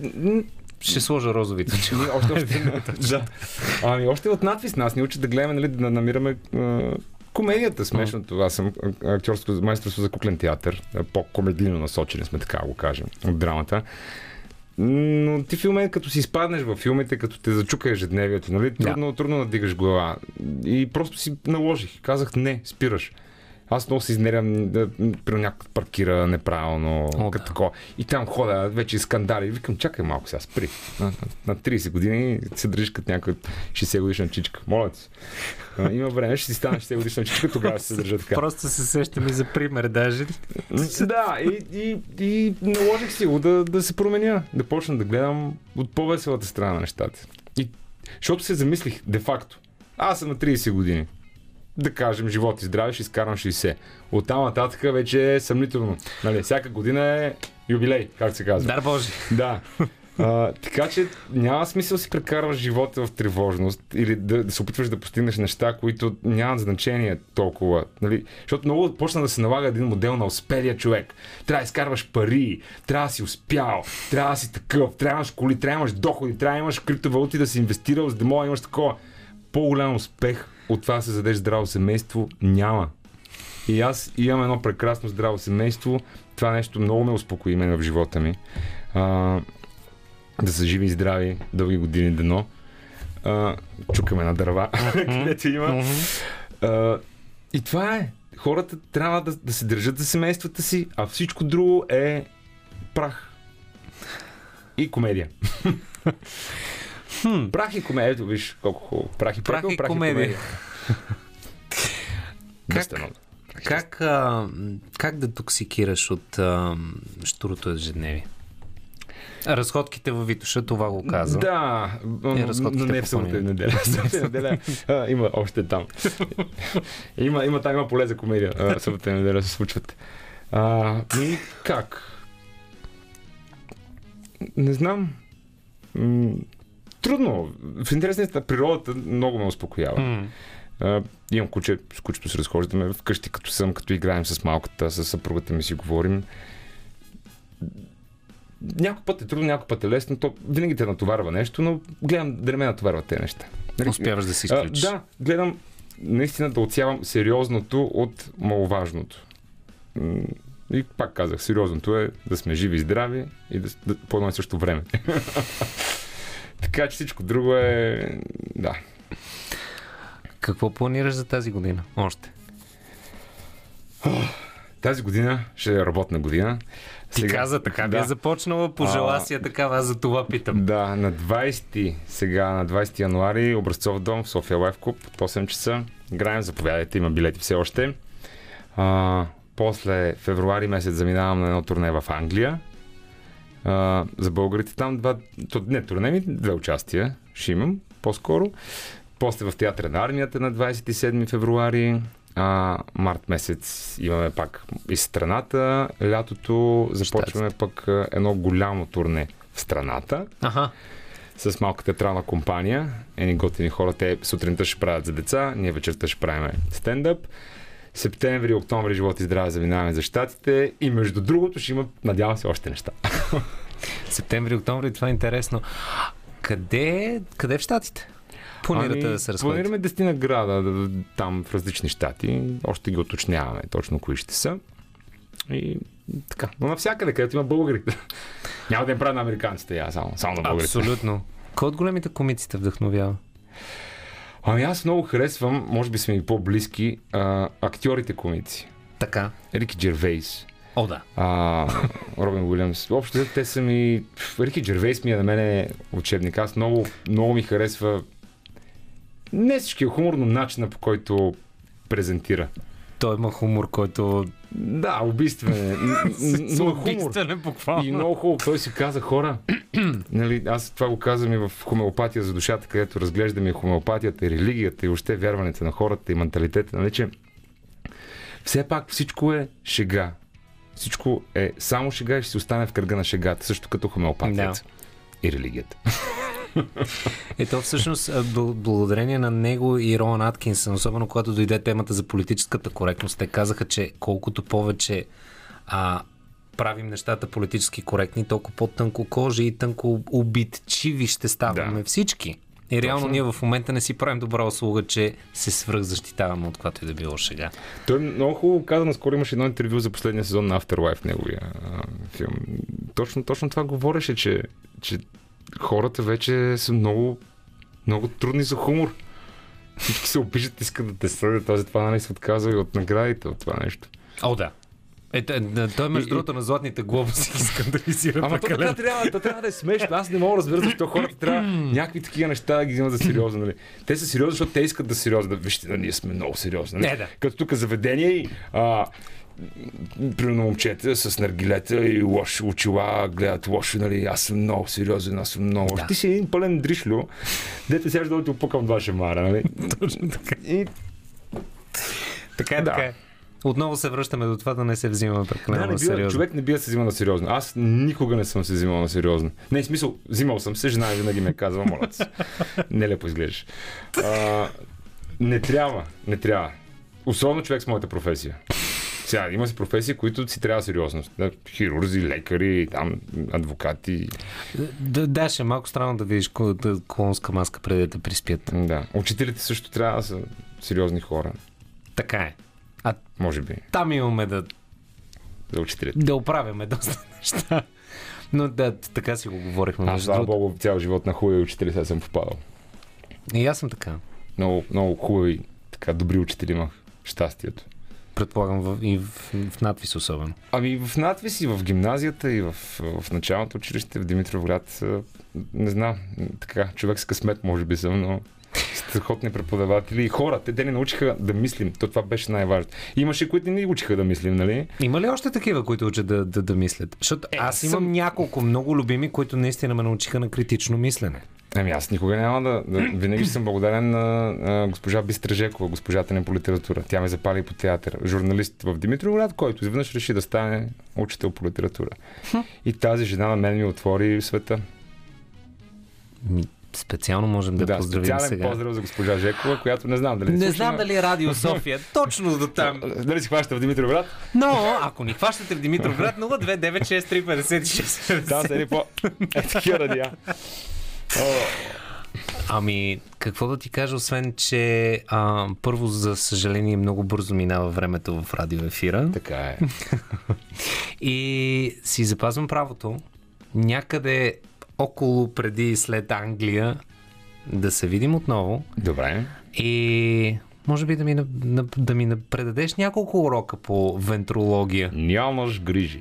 ще сложа розовите очи? Ние още, още, да. Ами, още от надпис нас ни учат да гледаме, нали, да намираме комедията, смешното. Аз съм актьорско майсторство за куклен театър, по-комедийно насочени сме, така да го кажем, от драмата. Но ти филме, като си изпаднеш във филмите, като те зачука ежедневието, нали? Трудно, трудно надигаш глава. И просто си наложих. Казах не, спираш. Аз много се изнервям, да, при някой паркира неправилно, О, като да. такова. И там хода вече скандали. Викам, чакай малко сега, спри. На, на, на 30 години се държиш като някой 60 годишна чичка. Моля ти. Има време, ще си стана 60 годишна чичка, тогава ще се държа така. Просто се сещам и за пример даже. Да, и, и, и наложих си го да, да се променя, да почна да гледам от по-веселата страна на нещата. И, защото се замислих, де-факто, аз съм на 30 години. Да кажем, живот и здраве, ще изкарам 60. От там нататък вече е съмнително. Нали, всяка година е юбилей, как се казва. Дар Божи. Да. А, така че няма смисъл да си прекарваш живота в тревожност или да, да се опитваш да постигнеш неща, които нямат значение толкова. Нали? Защото много почна да се налага един модел на успелия човек. Трябва да изкарваш пари, трябва да си успял, трябва да си такъв, трябва да имаш коли, трябва да имаш доходи, трябва да имаш криптовалути да си инвестирал, за да мога да имаш такова. По-голям успех от това да се задеш здраво семейство няма. И аз имам едно прекрасно здраво семейство. Това нещо много ме успокои мен в живота ми. А, да са живи и здрави дълги години дано. А, чукаме на дърва, където има. А, и това е. Хората трябва да, да се държат за семействата си, а всичко друго е прах. И комедия. Прах и комедия. Ето виж колко хубаво. Прах и, Прах и прах комедия. Как? Как, а, как да токсикираш от а, штурото ежедневие? Разходките във Витоша, това го каза. Да, И разходките но не в събота и неделя. Събота и неделя а, има още там. има, има там има поле за комедия. Събота и неделя се случват. А, и как? Не знам. Трудно. В интересна истина, природата много ме успокоява. М. А, имам куче, с кучето се разхождаме вкъщи, като съм, като играем с малката, с съпругата ми си говорим. някой път е трудно, някой път е лесно, то винаги те натоварва нещо, но гледам да не ме натоварват тези неща. Нали? Успяваш да се изключиш. да, гледам наистина да отсявам сериозното от маловажното. И пак казах, сериозното е да сме живи и здрави и да, да по едно и също време. така че всичко друго е... Да. Какво планираш за тази година? Още. Тази година ще е работна година. Ти каза, така би да. е започнала, пожела си е такава, аз за това питам. Да, на 20 сега, на 20 януари, Образцов дом в София Лайф Клуб от 8 часа. Играем, заповядайте, има билети все още. А, после февруари месец заминавам на едно турне в Англия. А, за българите там два, не турне ми, две участия ще имам по-скоро. После в театъра на армията на 27 февруари. А, март месец имаме пак из страната. Лятото започваме пък едно голямо турне в страната Аха. с малка театрална компания. Едни готини хора, те сутринта ще правят за деца, ние вечерта ще правим стендъп. Септември, октомври, живот и здраве заминаваме за щатите и между другото ще има, надявам се, още неща. Септември, октомври, това е интересно. Къде, къде в Штатите? Планирате да се разходите? Ами, Планираме дестина града да- да- там в различни щати. Още ги уточняваме точно кои ще са. И така. Но навсякъде, където има българи. Няма да им правя на американците, я само, само на българите. Абсолютно. Кой от големите комици те вдъхновява? Ами аз много харесвам, може би сме и по-близки, а, актьорите комици. Така. Рики Джервейс, О, да. а, Робин Уилямс. Общо те са ми... Рики Джервейс ми е на мене учебник. Аз много, много ми харесва не всички хумор, но начина по който презентира. Той има хумор, който... Да, убийствен е. Хумор. Убийствен е буквално. И много хубаво. Той си каза хора. нали, аз това го казвам и в хомеопатия за душата, където разглеждаме и хомеопатията, и религията, и още вярването на хората, и менталитета. Нали, че все пак всичко е шега. Всичко е само шега и ще си остане в кръга на шегата, също като хомеопатията. И религията. Ето всъщност благодарение на него и Роан Аткинсън, особено когато дойде темата за политическата коректност, те казаха, че колкото повече а, правим нещата политически коректни, толкова по-тънко кожи и тънко обидчиви ще ставаме Да. всички. И реално Точно. ние в момента не си правим добра услуга, че се свръхзащитаваме от каквато и да било шега. Той много хубаво каза, наскоро имаше едно интервю за последния сезон на Afterlife, неговия а, филм. Точно, точно това говореше, че, че хората вече са много, много трудни за хумор. Всички се опишат, искат да те съдят, този това нали се отказва и от наградите от това нещо. О, да. Е, да, той между И- другото на златните глобуси ги скандализира Ама то така трябва, то трябва да е смешно. Аз не мога да разбера защо хората трябва някакви такива неща да ги вземат за сериозно. Нали? Те са сериозни, защото те искат да. Да, вижте, да, ние сме много сериозни. Нали? Не, да. Като тук заведение и а, примерно момчета с наргилета и лоши очила гледат лошо, нали, аз съм много сериозен, аз съм много. Да. Ти си един пълен дришлю, дете сега да ти опукам два шамара, нали? Точно така. И Така е, Да. така е. Отново се връщаме до това да не се взимаме прекалено Да, на сериозно. човек не бива да се взима на сериозно. Аз никога не съм се взимал на сериозно. Не, в смисъл, взимал съм се, жена винаги ме казва, моля. Нелепо изглеждаш. А, не трябва, не трябва. Особено човек с моята професия. Сега, има си професии, които си трябва сериозност. Хирурзи, лекари, там, адвокати. Да, да, ще е малко странно да видиш клонска маска преди да те приспят. Да. Учителите също трябва да са сериозни хора. Така е. А Може би, там имаме да, за учителите. да оправяме доста неща. Но да, така си го говорихме. Аз, слава. Богу, цял живот на хубави учители сега съм попадал. И аз съм така. Много, много хубави, така добри учители имах. Щастието. Предполагам в, и в, в надвис особено. Ами в надвис и в гимназията и в, в началното училище в Димитровград, не знам, така, човек с късмет може би съм, но страхотни преподаватели и хора, те, те ни научиха да мислим, то това беше най-важното. Имаше, които не ни учиха да мислим, нали? Има ли още такива, които учат да, да, да мислят? Защото Е, аз имам съм- няколко много любими, които наистина ме научиха на критично мислене. Ами аз никога няма да, да винаги съм благодарен на, на госпожа Бистражекова, госпожата ни по литература. Тя ме запали по театър. Журналист в Димитровград, който изведнъж реши да стане учител по литература. И тази жена на мен ми отвори света. Специално можем да, Да, поздравим специален сега. поздрав за госпожа Жекова, която не знам дали Не слуша, знам дали е Радио София точно до там. Дали си хваща в Димитровград? Но, ако ни хващате в Димитровград, 0296356. Там са едни по... Е, такива Ами, какво да ти кажа, освен, че а, първо, за съжаление, много бързо минава времето в радиоефира така е. и си запазвам правото някъде около преди и след Англия да се видим отново Добре. и може би да ми, да ми предадеш няколко урока по вентрология. Нямаш грижи.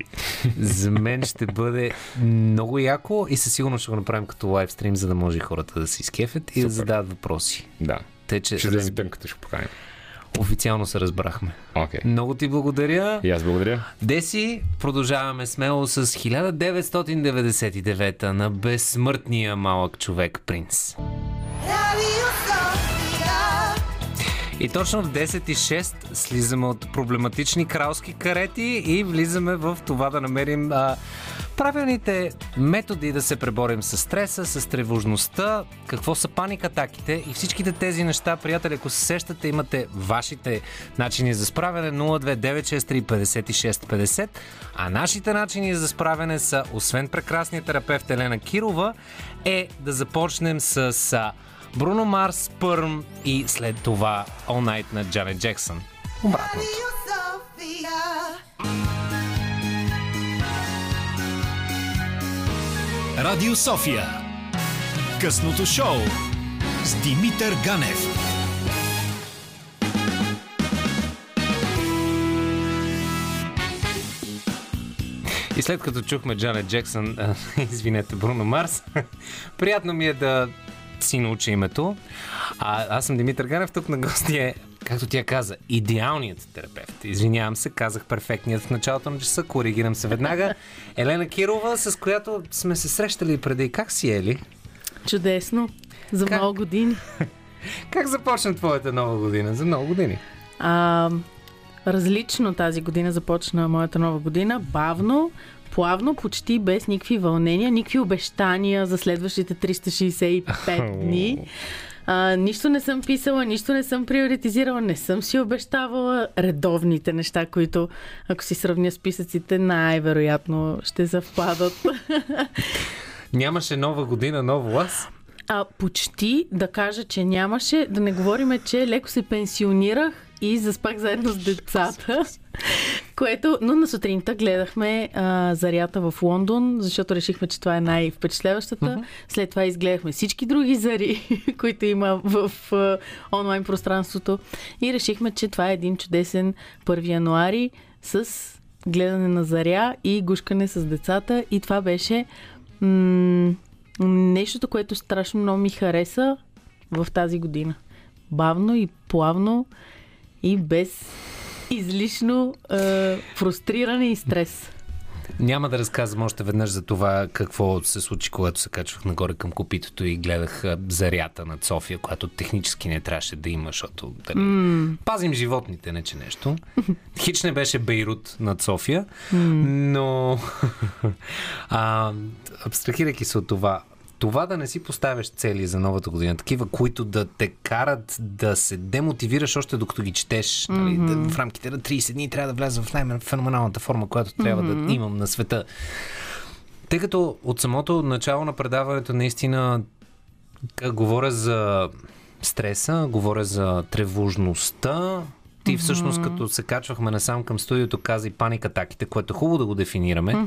За мен ще бъде много яко и със сигурност ще го направим като лайвстрим, за да може хората да се изкефят и да задават въпроси. Да. Те, че Ще раз... вземем тънката, ще поканим. Официално се разбрахме. Окей. Много ти благодаря. И аз благодаря. Деси, продължаваме смело с 1999 на безсмъртния малък човек Принц. И точно в 10.06 слизаме от проблематични кралски карети и влизаме в това да намерим а, правилните методи да се преборим с стреса, с тревожността, какво са паникатаките и всичките тези неща, приятели, ако се сещате, имате вашите начини за справяне. 029635650, а нашите начини за справяне са, освен прекрасния терапевт Елена Кирова, е да започнем с Бруно Марс, Пърм и след това All Night на Джанет Джексън. Обратното. Радио София. Късното шоу с Димитър Ганев. И след като чухме Джанет Джексън, извинете, Бруно Марс, приятно ми е да си науча името. А, аз съм Димитър Ганев, тук на гости е, както тя каза, идеалният терапевт. Извинявам се, казах перфектният в началото на часа, коригирам се веднага. Елена Кирова, с която сме се срещали преди. Как си, Ели? Чудесно. За Как? много години. Как започна твоята нова година? За много години. А, различно тази година започна моята нова година. Бавно, плавно, почти без никакви вълнения, никакви обещания за следващите 365 дни. А, нищо не съм писала, нищо не съм приоритизирала, не съм си обещавала редовните неща, които, ако си сравня списъците, най-вероятно ще съвпадат. Нямаше нова година, ново аз. А, почти да кажа, че нямаше. Да не говориме, че леко се пенсионирах и заспах заедно с децата. Което, но на сутринта гледахме а, зарята в Лондон, защото решихме, че това е най-впечатляващата. Mm-hmm. След това изгледахме всички други зари, които има в а, онлайн пространството. И решихме, че това е един чудесен 1 януари с гледане на заря и гушкане с децата. И това беше м- нещото, което страшно много ми хареса в тази година. Бавно и плавно и без излишно е, фрустриране и стрес. Няма да разказвам още веднъж за това какво се случи, когато се качвах нагоре към копитото и гледах зарята над София, която технически не трябваше да има, защото дали, mm. пазим животните, не че нещо. Хич не беше Бейрут над София, mm. но а, абстрахирайки се от това, това да не си поставяш цели за новата година, такива, които да те карат да се демотивираш още докато ги четеш. Нали, да, в рамките на 30 дни трябва да вляза в най-феноменалната форма, която трябва да имам на света. Тъй като от самото начало на предаването наистина говоря за стреса, говоря за тревожността. Ти всъщност, като се качвахме насам към студиото, каза и паникатаките, което е хубаво да го дефинираме.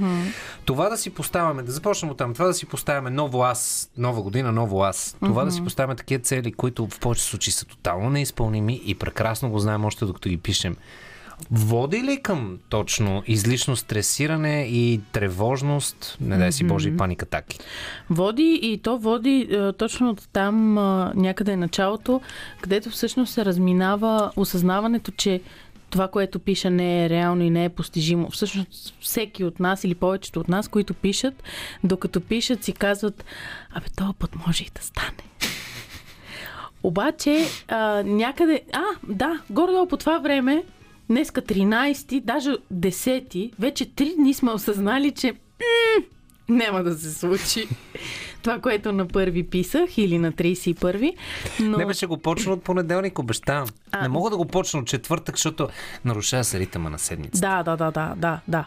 Това да си поставяме, да започнем от там, това да си поставяме ново аз, нова година, ново аз. Това да си поставяме такива цели, които в повечето случаи са тотално неизпълними и прекрасно го знаем още докато ги пишем. Води ли към точно излишно стресиране и тревожност, не дай си Боже, и паникатаки? Води и то води е, точно от там е, някъде е началото, където всъщност се разминава осъзнаването, че това, което пиша не е реално и не е постижимо. Всъщност всеки от нас или повечето от нас, които пишат, докато пишат си казват, абе, този път може и да стане. Обаче, а, някъде... А, да, горе-долу по това време, днеска 13, даже 10, вече 3 дни сме осъзнали, че м- няма да се случи. това, което на първи писах или на 31. Но... Не беше го почна от понеделник, обещавам. А, Не мога да го почна от четвъртък, защото нарушава се ритъма на седмицата. Да, да, да, да, да, да.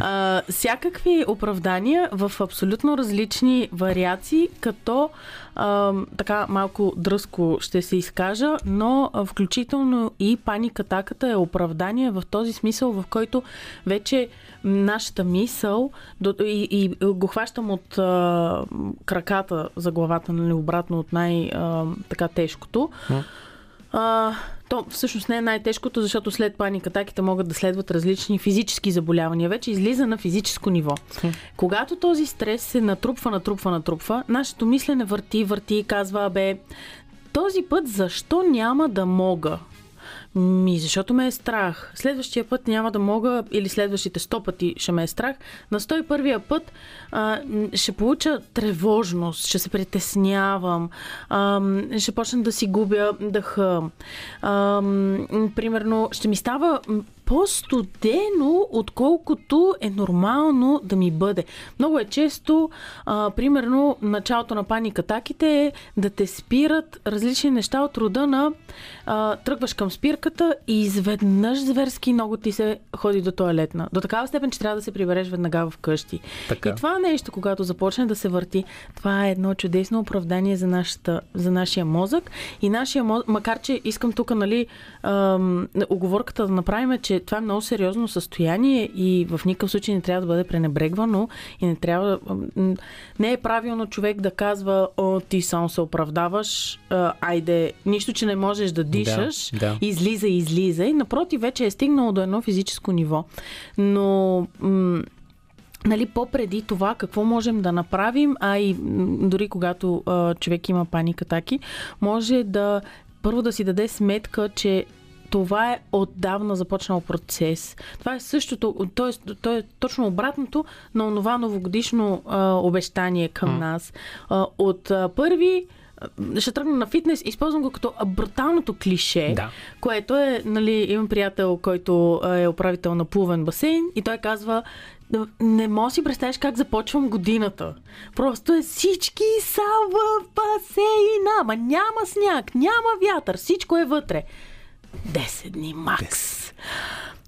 А, всякакви оправдания в абсолютно различни вариации, като а, така малко дръско ще се изкажа, но а, включително и паникатаката е оправдание в този смисъл, в който вече нашата мисъл до- и, и го хващам от а, краката за главата, нали, обратно от най-така тежкото. А, то всъщност не е най-тежкото, защото след паникатаките могат да следват различни физически заболявания. Вече излиза на физическо ниво. Когато този стрес се натрупва, натрупва, натрупва, нашето мислене върти, върти и казва, бе, този път защо няма да мога? Ми, защото ме е страх. Следващия път няма да мога, или следващите 100 пъти ще ме е страх. На 101-я път а, ще получа тревожност, ще се притеснявам, а, ще почна да си губя дъха. А, примерно, ще ми става по-студено, отколкото е нормално да ми бъде. Много е често, а, примерно, началото на паникатаките е да те спират различни неща от рода на а, тръгваш към спирката и изведнъж зверски много ти се ходи до туалетна. До такава степен, че трябва да се прибереш веднага вкъщи. Така. И това нещо, когато започне да се върти, това е едно чудесно оправдание за, нашата, за нашия мозък. И нашия мозък, макар че искам тук, нали, ам, оговорката да направим, че това е много сериозно състояние и в никакъв случай не трябва да бъде пренебрегвано и не трябва. Не е правилно човек да казва, о, ти само се оправдаваш, айде, нищо, че не можеш да дишаш, да. излиза, излиза. И напротив, вече е стигнало до едно физическо ниво. Но. Нали, по-преди това какво можем да направим, а и дори когато а, човек има паникатаки, може да първо да си даде сметка, че това е отдавна започнал процес. Това е същото, т.е. то е точно обратното на онова новогодишно а, обещание към mm. нас. А, от а, първи ще тръгна на фитнес, използвам го като бруталното клише, Да. което е, нали, имам приятел, който е управител на плувен басейн и той казва, «Да, не мога да си представиш как започвам годината. Просто е всички са в басейна, ама няма сняг, няма вятър, всичко е вътре. 10 дни макс.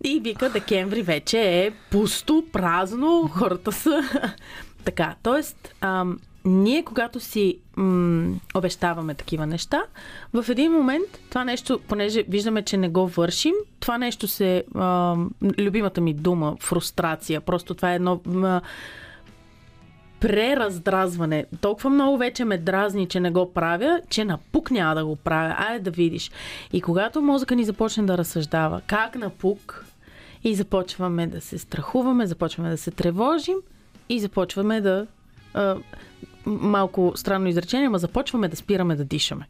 И вика, декември вече е пусто, празно, хората са... така, т.е. ние когато си м- обещаваме такива неща, в един момент това нещо, понеже виждаме, че не го вършим, това нещо се... А, любимата ми дума, фрустрация, просто това е едно... М- прераздразване. Толкова много вече ме дразни, че не го правя, че напук няма да го правя. Айде да видиш. И когато мозъка ни започне да разсъждава как напук и започваме да се страхуваме, започваме да се тревожим и започваме да... А, малко странно изречение, ама започваме да спираме да дишаме.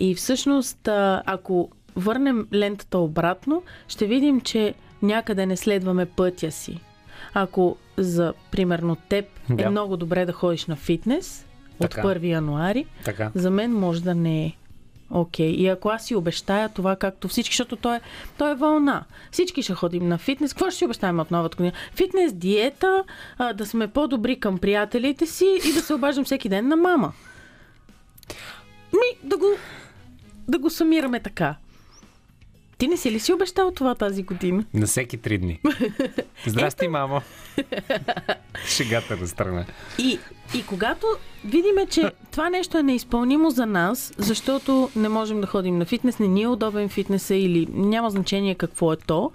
И всъщност, ако върнем лентата обратно, ще видим, че някъде не следваме пътя си. Ако за, примерно, теб да. Да. е много добре да ходиш на фитнес от Така. 1 януари, Така. за мен може да не е. Окей. И ако аз си обещая това, както всички, защото той е, той е вълна. Всички ще ходим на фитнес. Какво ще си обещаем от новата година? Фитнес, диета, а, да сме по-добри към приятелите си и да се обаждам всеки ден на мама. Ми, да го, да го сумираме така. Ти не си ли си обещал това тази година? На всеки три дни. Здрасти, мамо. Шегата на страна. И, и когато видиме, че това нещо е неизпълнимо за нас, защото не можем да ходим на фитнес, не ни е удобен фитнеса или няма значение какво е то.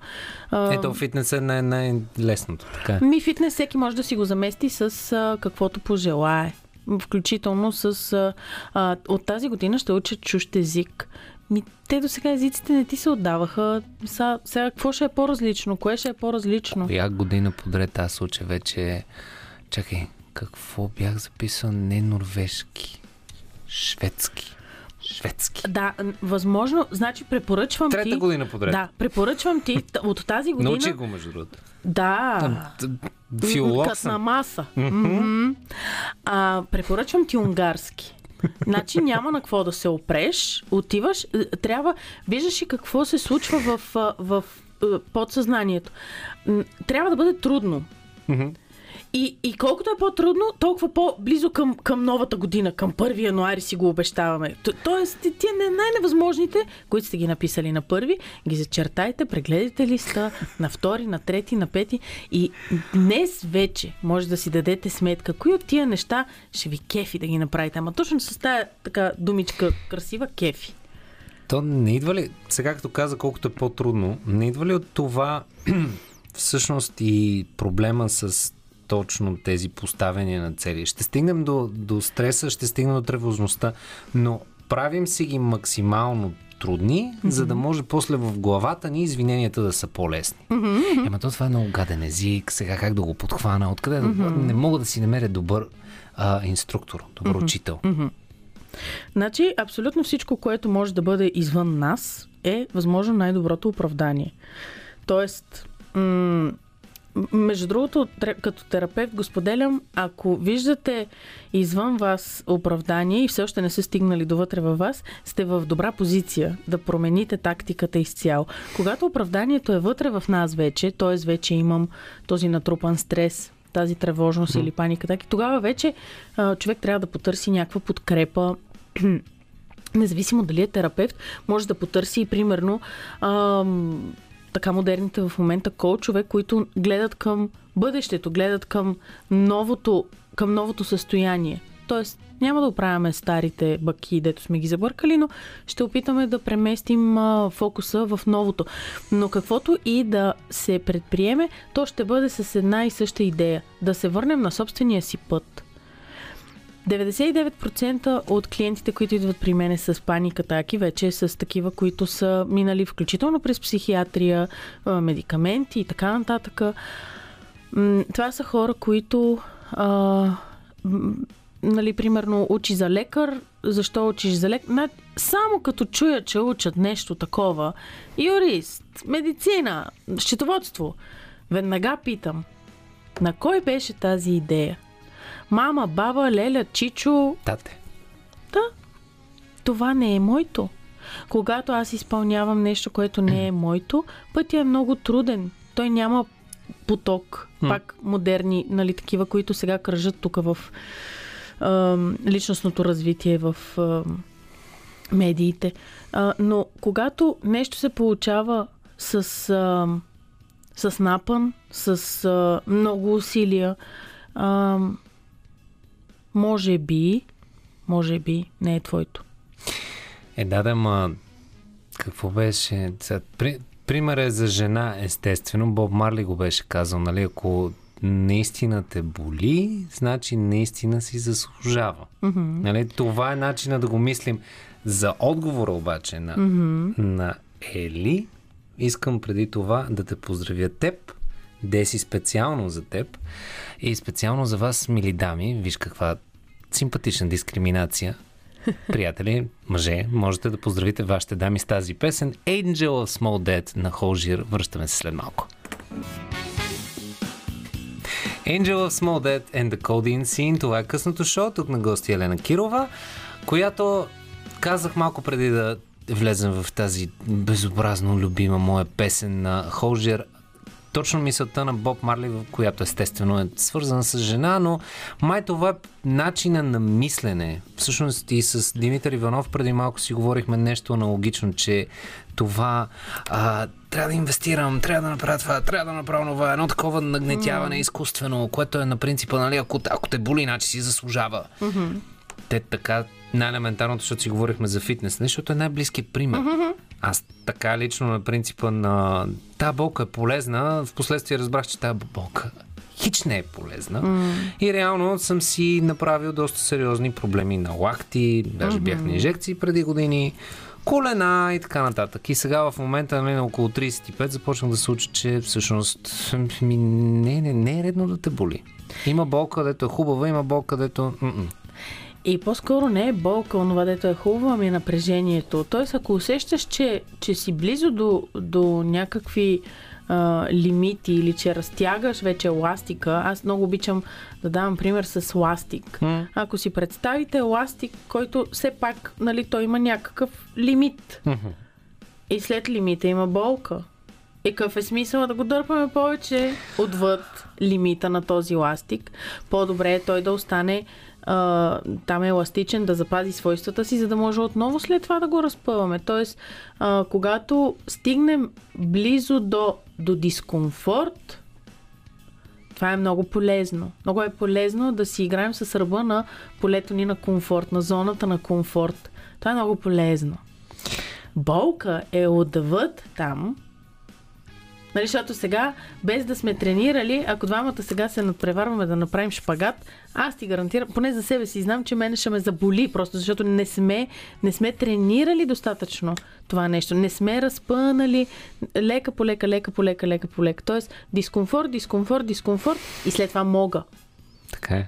Ето, фитнес е най- най-лесното. Така е. Ми фитнес всеки може да си го замести с а, каквото пожелае. Включително с... А, от тази година ще уча чужд език. Ми, те до сега езиците не ти се отдаваха. Са, сега какво ще е по-различно? Кое ще е по-различно? Коя година подред аз уча вече... Чакай, какво бях записал? Не норвежки. Шведски. Шведски. Да, възможно. Значи препоръчвам Трета ти... година подред. Да, препоръчвам ти от тази година... Научих го, между другото. Да. Филолог съм. маса. Мгм. А, препоръчвам ти унгарски. Значи няма на какво да се опреш. Отиваш, е, трябва... Виждаш и какво се случва в, а, в, е, подсъзнанието. Трябва да бъде трудно. Мгм. И, и колкото е по-трудно, толкова по-близо към, към новата година, към 1 януари си го обещаваме. Т- тоест, ти- тия не- най-невъзможните, които сте ги написали на първи, ги зачертайте, прегледайте листа на втори, на трети, на пети. И днес вече може да си дадете сметка, кои от тия неща ще ви кефи да ги направите. Ама точно с тая така думичка красива кефи. То не идва ли, сега като каза колкото е по-трудно, не идва ли от това всъщност и проблема с точно тези поставяния на цели? Ще стигнем до, до стреса, ще стигнем до тревожността, но правим си ги максимално трудни, mm-hmm. за да може после в главата ни извиненията да са по-лесни. Mm-hmm. Ема то това е много гаден език, сега как да го подхвана, откъде mm-hmm. да, не мога да си намеря добър а, инструктор, добър mm-hmm. учител. Mm-hmm. Значи, абсолютно всичко, което може да бъде извън нас, е възможно най-доброто оправдание. Тоест, м- между другото, като терапевт го споделям, ако виждате извън вас оправдание и все още не са стигнали довътре във вас, сте в добра позиция да промените тактиката изцяло. Когато оправданието е вътре в нас вече, т.е. вече имам този натрупан стрес, тази тревожност mm. или паника, так и тогава вече а, човек трябва да потърси някаква подкрепа, независимо дали е терапевт, може да потърси и примерно ам, така модерните в момента коучове, които гледат към бъдещето, гледат към новото, към новото състояние. Тоест, няма да оправяме старите баки, дето сме ги забъркали, но ще опитаме да преместим а, фокуса в новото. Но каквото и да се предприеме, то ще бъде с една и съща идея. Да се върнем на собствения си път. 99% от клиентите, които идват при мене с паникатаки, вече с такива, които са минали включително през психиатрия, медикаменти и така нататък. Това са хора, които а, нали, примерно учи за лекар, защо учиш за лекар? Само като чуя, че учат нещо такова, юрист, медицина, счетоводство, веднага питам, на кой беше тази идея? Мама, баба, леля, чичо. Тате. Да. Това не е моето. Когато аз изпълнявам нещо, което не е моето, пътя е много труден. Той няма поток. Пак модерни, нали, такива, които сега кръжат тук в е, личностното развитие, в е, медиите. А, но когато нещо се получава с, а, с напън, с а, много усилия, а, може би, може би не е твоето. Е, да, да, ма какво беше? При, пример е за жена, естествено. Боб Марли го беше казал, нали? Ако наистина те боли, значи наистина си заслужава. Mm-hmm. Нали? Това е начина да го мислим. За отговора обаче на, mm-hmm. на Ели, искам преди това да те поздравя теб, Деси специално за теб и специално за вас, мили дами. Виж каква симпатична дискриминация. Приятели, мъже, можете да поздравите вашите дами с тази песен Angel of Small Dead на Холжир. Връщаме се след малко. Angel of Small Dead and the Codeine Scene. Това е късното шоу. Тук на гости Елена Кирова, която казах малко преди да влезем в тази безобразно любима моя песен на Холжир точно мисълта на Боб Марли, която естествено е свързана с жена, но май това е начина на мислене. Всъщност и с Димитър Иванов преди малко си говорихме нещо аналогично, че това а, трябва да инвестирам, трябва да направя това, трябва да направя това, едно такова нагнетяване mm. изкуствено, което е на принципа, нали, ако, ако те боли, иначе си заслужава. Mm-hmm. Те така най-елементарното, защото си говорихме за фитнес, защото е най-близкият пример. Mm-hmm. Аз така лично на принципа на тази болка е полезна, в последствие разбрах, че тази болка хич не е полезна. Mm. И реално съм си направил доста сериозни проблеми на лакти, даже mm-hmm. бях на инжекции преди години, колена и така нататък. И сега в момента нали, на около 35 започнах да се уча, че всъщност ми, не, не, не е редно да те боли. Има болка, където е хубава, има болка, където... М-м. И по-скоро не е болка, онова дето е хубаво, ами е напрежението. Тоест, ако усещаш, че, че си близо до, до някакви а, лимити или че разтягаш вече ластика, аз много обичам да давам пример с ластик. Mm. Ако си представите ластик, който все пак, нали, той има някакъв лимит. Mm-hmm. И след лимита има болка. И какъв е смисъл да го дърпаме повече отвъд лимита на този ластик? По-добре е той да остане а, там е еластичен, да запази свойствата си, за да може отново след това да го разпъваме. Тоест, а, когато стигнем близо до, до дискомфорт, това е много полезно. Много е полезно да си играем с ръба на полето ни на комфорт, на зоната на комфорт. Това е много полезно. Болка е отвъд там, Нали, защото сега, без да сме тренирали, ако двамата сега се надпреварваме да направим шпагат, аз ти гарантирам, поне за себе си знам, че мене ще ме заболи, просто защото не сме, не сме тренирали достатъчно това нещо. Не сме разпънали лека по лека, лека по лека, лека по лека. Тоест, дискомфорт, дискомфорт, дискомфорт и след това мога. Така е.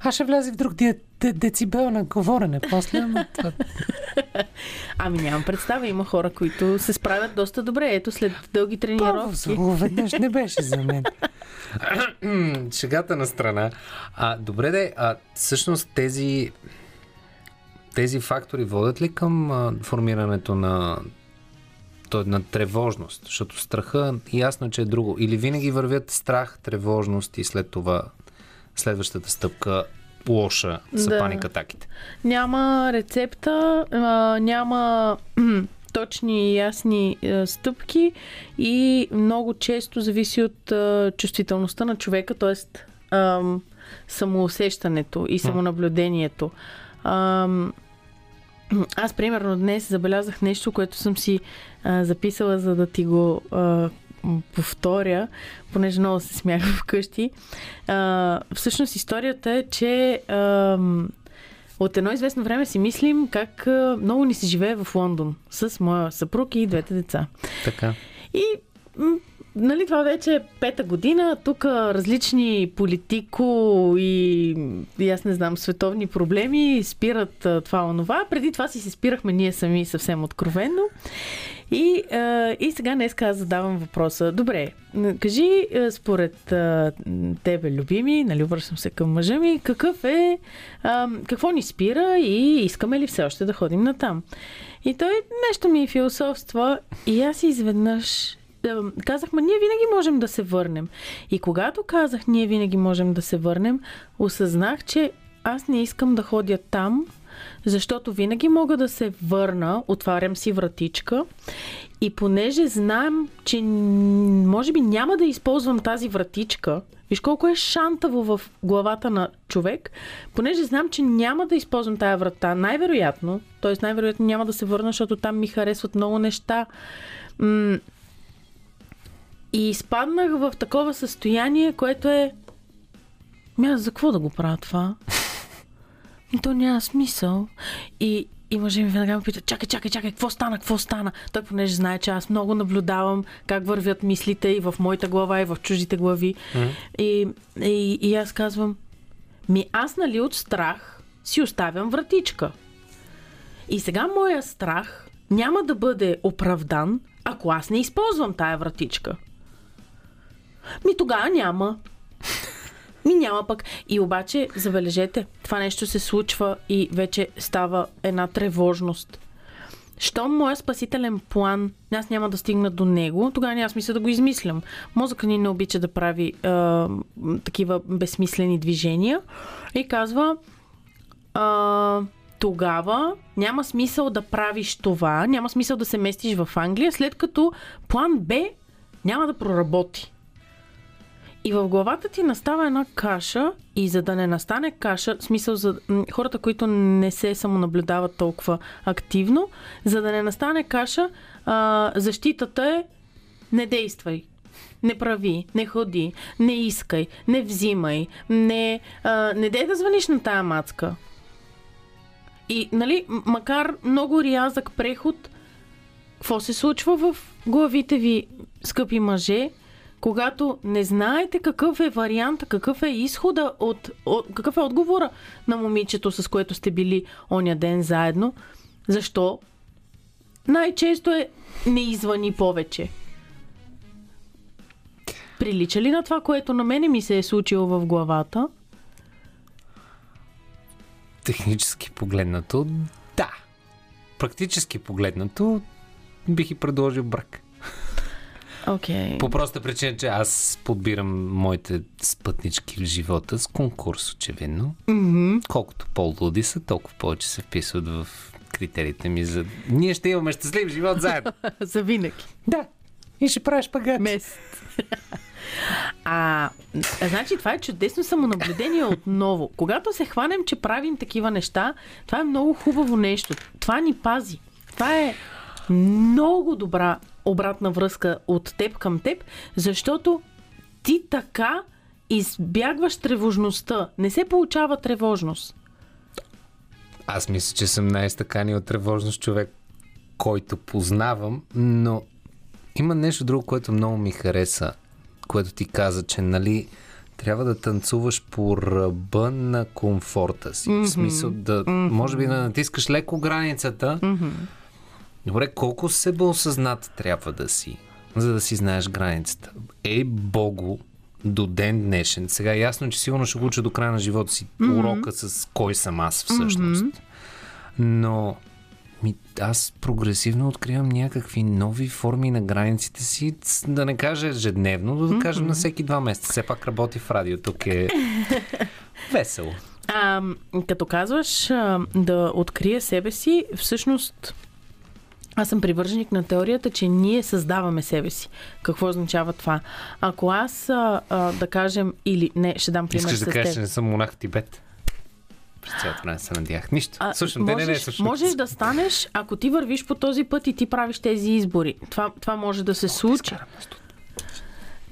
Аз ще вляза в друг ди- де- децибел на говорене. После, това... Ами нямам представа. Има хора, които се справят доста добре. Ето след дълги тренировки. Първо, веднъж не беше за мен. Шегата на страна. А, добре де, а всъщност тези тези фактори водят ли към а, формирането на на тревожност? Защото страха ясно, че е друго. Или винаги вървят страх, тревожност и след това следващата стъпка лоша са Да. паникатаките. Няма рецепта, а, няма точни и ясни а, стъпки и много често зависи от а, чувствителността на човека, т.е. самоусещането и самонаблюдението. Ам, аз, примерно, днес забелязах нещо, което съм си а, записала, за да ти го а, повторя, понеже много се смях вкъщи. А, всъщност историята е, че ам, от едно известно време си мислим как а, много ни се живее в Лондон с моя съпруг и двете деца. Така. И нали, това вече е пета година. Тук различни политико и, и аз не знам, световни проблеми спират това онова. Преди това си се спирахме ние сами съвсем откровенно. И, и сега днес аз задавам въпроса. Добре, кажи според тебе, любими, нали, обръщам се към мъжа ми, какъв е, какво ни спира и искаме ли все още да ходим на там? И той нещо ми философства и аз изведнъж ем, казах, ма ние винаги можем да се върнем. И когато казах, ние винаги можем да се върнем, осъзнах, че аз не искам да ходя там, защото винаги мога да се върна, отварям си вратичка и понеже знам, че може би няма да използвам тази вратичка, виж колко е шантаво в главата на човек, понеже знам, че няма да използвам тая врата, най-вероятно, т.е. най-вероятно няма да се върна, защото там ми харесват много неща. И изпаднах в такова състояние, което е... Ми аз за какво да го правя това? И то няма смисъл. И, и мъжа ми веднага ме пита, чакай, чакай, чакай, какво стана, какво стана? Той понеже знае, че аз много наблюдавам как вървят мислите и в моята глава, и в чуждите глави. И, и, и аз казвам, ми аз нали от страх си оставям вратичка. И сега моя страх няма да бъде оправдан, ако аз не използвам тая вратичка. Ми тогава няма. Ми няма пък. И обаче, забележете, това нещо се случва и вече става една тревожност. Щом моя спасителен план, аз няма да стигна до него, тогава няма смисъл да го измислям. Мозъка ни не обича да прави м, такива безсмислени движения и казва а, тогава няма смисъл да правиш това, няма смисъл да се местиш в Англия, след като план Б няма да проработи. И в главата ти настава една каша и за да не настане каша, смисъл за хората, които не се самонаблюдават толкова активно, за да не настане каша, а, защитата е не действай. Не прави, не ходи, не искай, не взимай, не, а, не дей да звъниш на тая мацка. И, нали, макар много рязък преход, какво се случва в главите ви, скъпи мъже, когато не знаете какъв е варианта, какъв е изхода от, от какъв е отговора на момичето, с което сте били оня ден заедно, защо най-често е не извъни повече. Прилича ли на това, което на мене ми се е случило в главата? Технически погледнато, да. Практически погледнато, бих и предложил брак. Окей. По проста причина, че аз подбирам моите спътнички в живота с конкурс, очевидно. Mm-hmm. Колкото по-луди са, толкова повече се вписват в критериите ми за... Ние ще имаме щастлив живот заедно. За винаги. да. И ще правиш пагат. Месец. А, значи това е чудесно самонаблюдение отново. Когато се хванем, че правим такива неща, това е много хубаво нещо. Това ни пази. Това е много добра обратна връзка от теб към теб, защото ти така избягваш тревожността. Не се получава тревожност. Аз мисля, че съм най-стакани от тревожност човек, който познавам, но има нещо друго, което много ми хареса, което ти каза, че нали трябва да танцуваш по ръба на комфорта си. Mm-hmm. В смисъл да, mm-hmm. може би да натискаш леко границата. Mm-hmm. Добре, колко себеосъзнат трябва да си, за да си знаеш границата? Ей, Богу, до ден днешен. Сега е ясно, че сигурно ще го уча до края на живота си mm-hmm. урока с кой съм аз всъщност. Mm-hmm. Но ми, аз прогресивно откривам някакви нови форми на границите си, да не кажа ежедневно, да, да кажем mm-hmm. на всеки два месеца. Все пак работи в радио, тук е весело. А, като казваш а, да открия себе си, всъщност аз съм привърженик на теорията, че ние създаваме себе си. Какво означава това? Ако аз, а, а, да кажем, или не, ще дам пример Искаш с да кажеш, че не съм монах в Тибет? През цялото време се надях. Нищо. А, Слушам, можеш, не, не, слушам. можеш да станеш, ако ти вървиш по този път и ти правиш тези избори. Това, това може да се случи.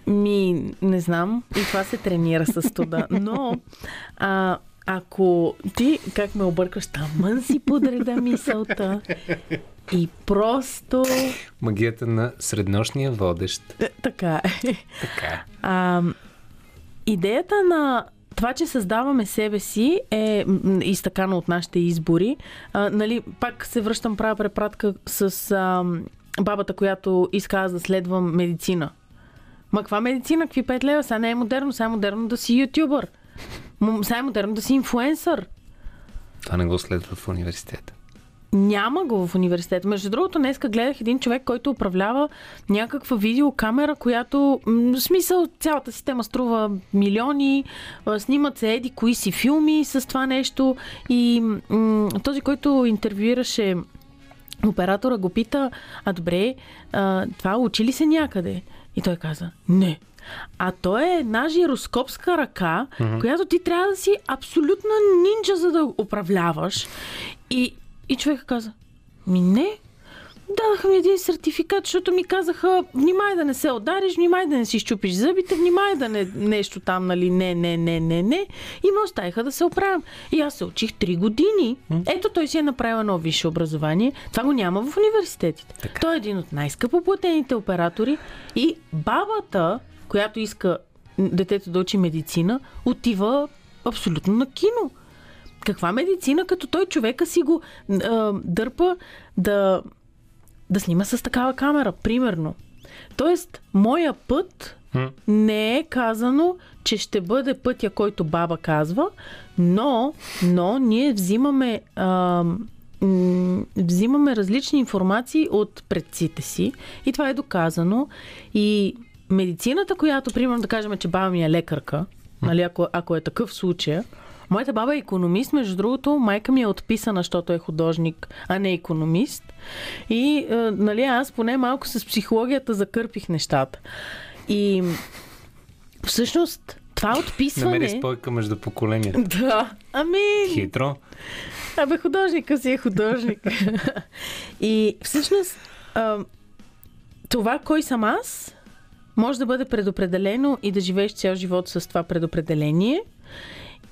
Ми, не знам. И това се тренира с студа. Но, а, ако ти, как ме объркаш, тамън си подреда мисълта и просто... Магията на среднощния водещ. Е, Така е. Така. А, идеята на това, че създаваме себе си е изтъкано от нашите избори. А, нали, пак се връщам, правя препратка с а, бабата, която иска да следвам медицина. Ма каква медицина? Какви 5 лева? Сега не е модерно, сега е модерно да си ютубър. Сега е модерно да си инфуенсър. Това не го следва в университета. Няма го в университета. Между другото, днеска гледах един човек, който управлява някаква видеокамера, която, в смисъл, цялата система струва милиони, снимат се еди кои си филми с това нещо и м- този, който интервюираше оператора, го пита, а добре, а, това учи ли се някъде? И той каза, не. А то е една жироскопска ръка, mm-hmm. която ти трябва да си абсолютна нинджа, за да управляваш. И, и човека каза, ми не, Дадаха ми един сертификат, защото ми казаха, внимай да не се удариш, внимай да не си щупиш зъбите, внимай да не нещо там, нали, не, не, не, не, не. И ме оставиха да се оправям. И аз се учих 3 години. Ето той си е направил едно висше образование. Това го няма в университетите. Така. Той е един от най-скъпо платените оператори и бабата, която иска детето да учи медицина, отива абсолютно на кино. Каква медицина, като той човека си го а, дърпа да да снима с такава камера, примерно. Тоест, моя път не е казано, че ще бъде пътя, който баба казва, но, но ние взимаме, а, взимаме различни информации от предците си и това е доказано. И медицината, която, примерно, да кажем, че баба ми е лекарка, нали, ако, ако е такъв случай, Моята баба е економист, между другото, майка ми е отписана, защото е художник, а не економист. И, е, нали, аз поне малко с психологията закърпих нещата. И всъщност това отписване... Намери спойка между поколения. Да, ами... Хитро. Абе, художника си е художник. и всъщност а, това кой съм аз може да бъде предопределено и да живееш цял живот с това предопределение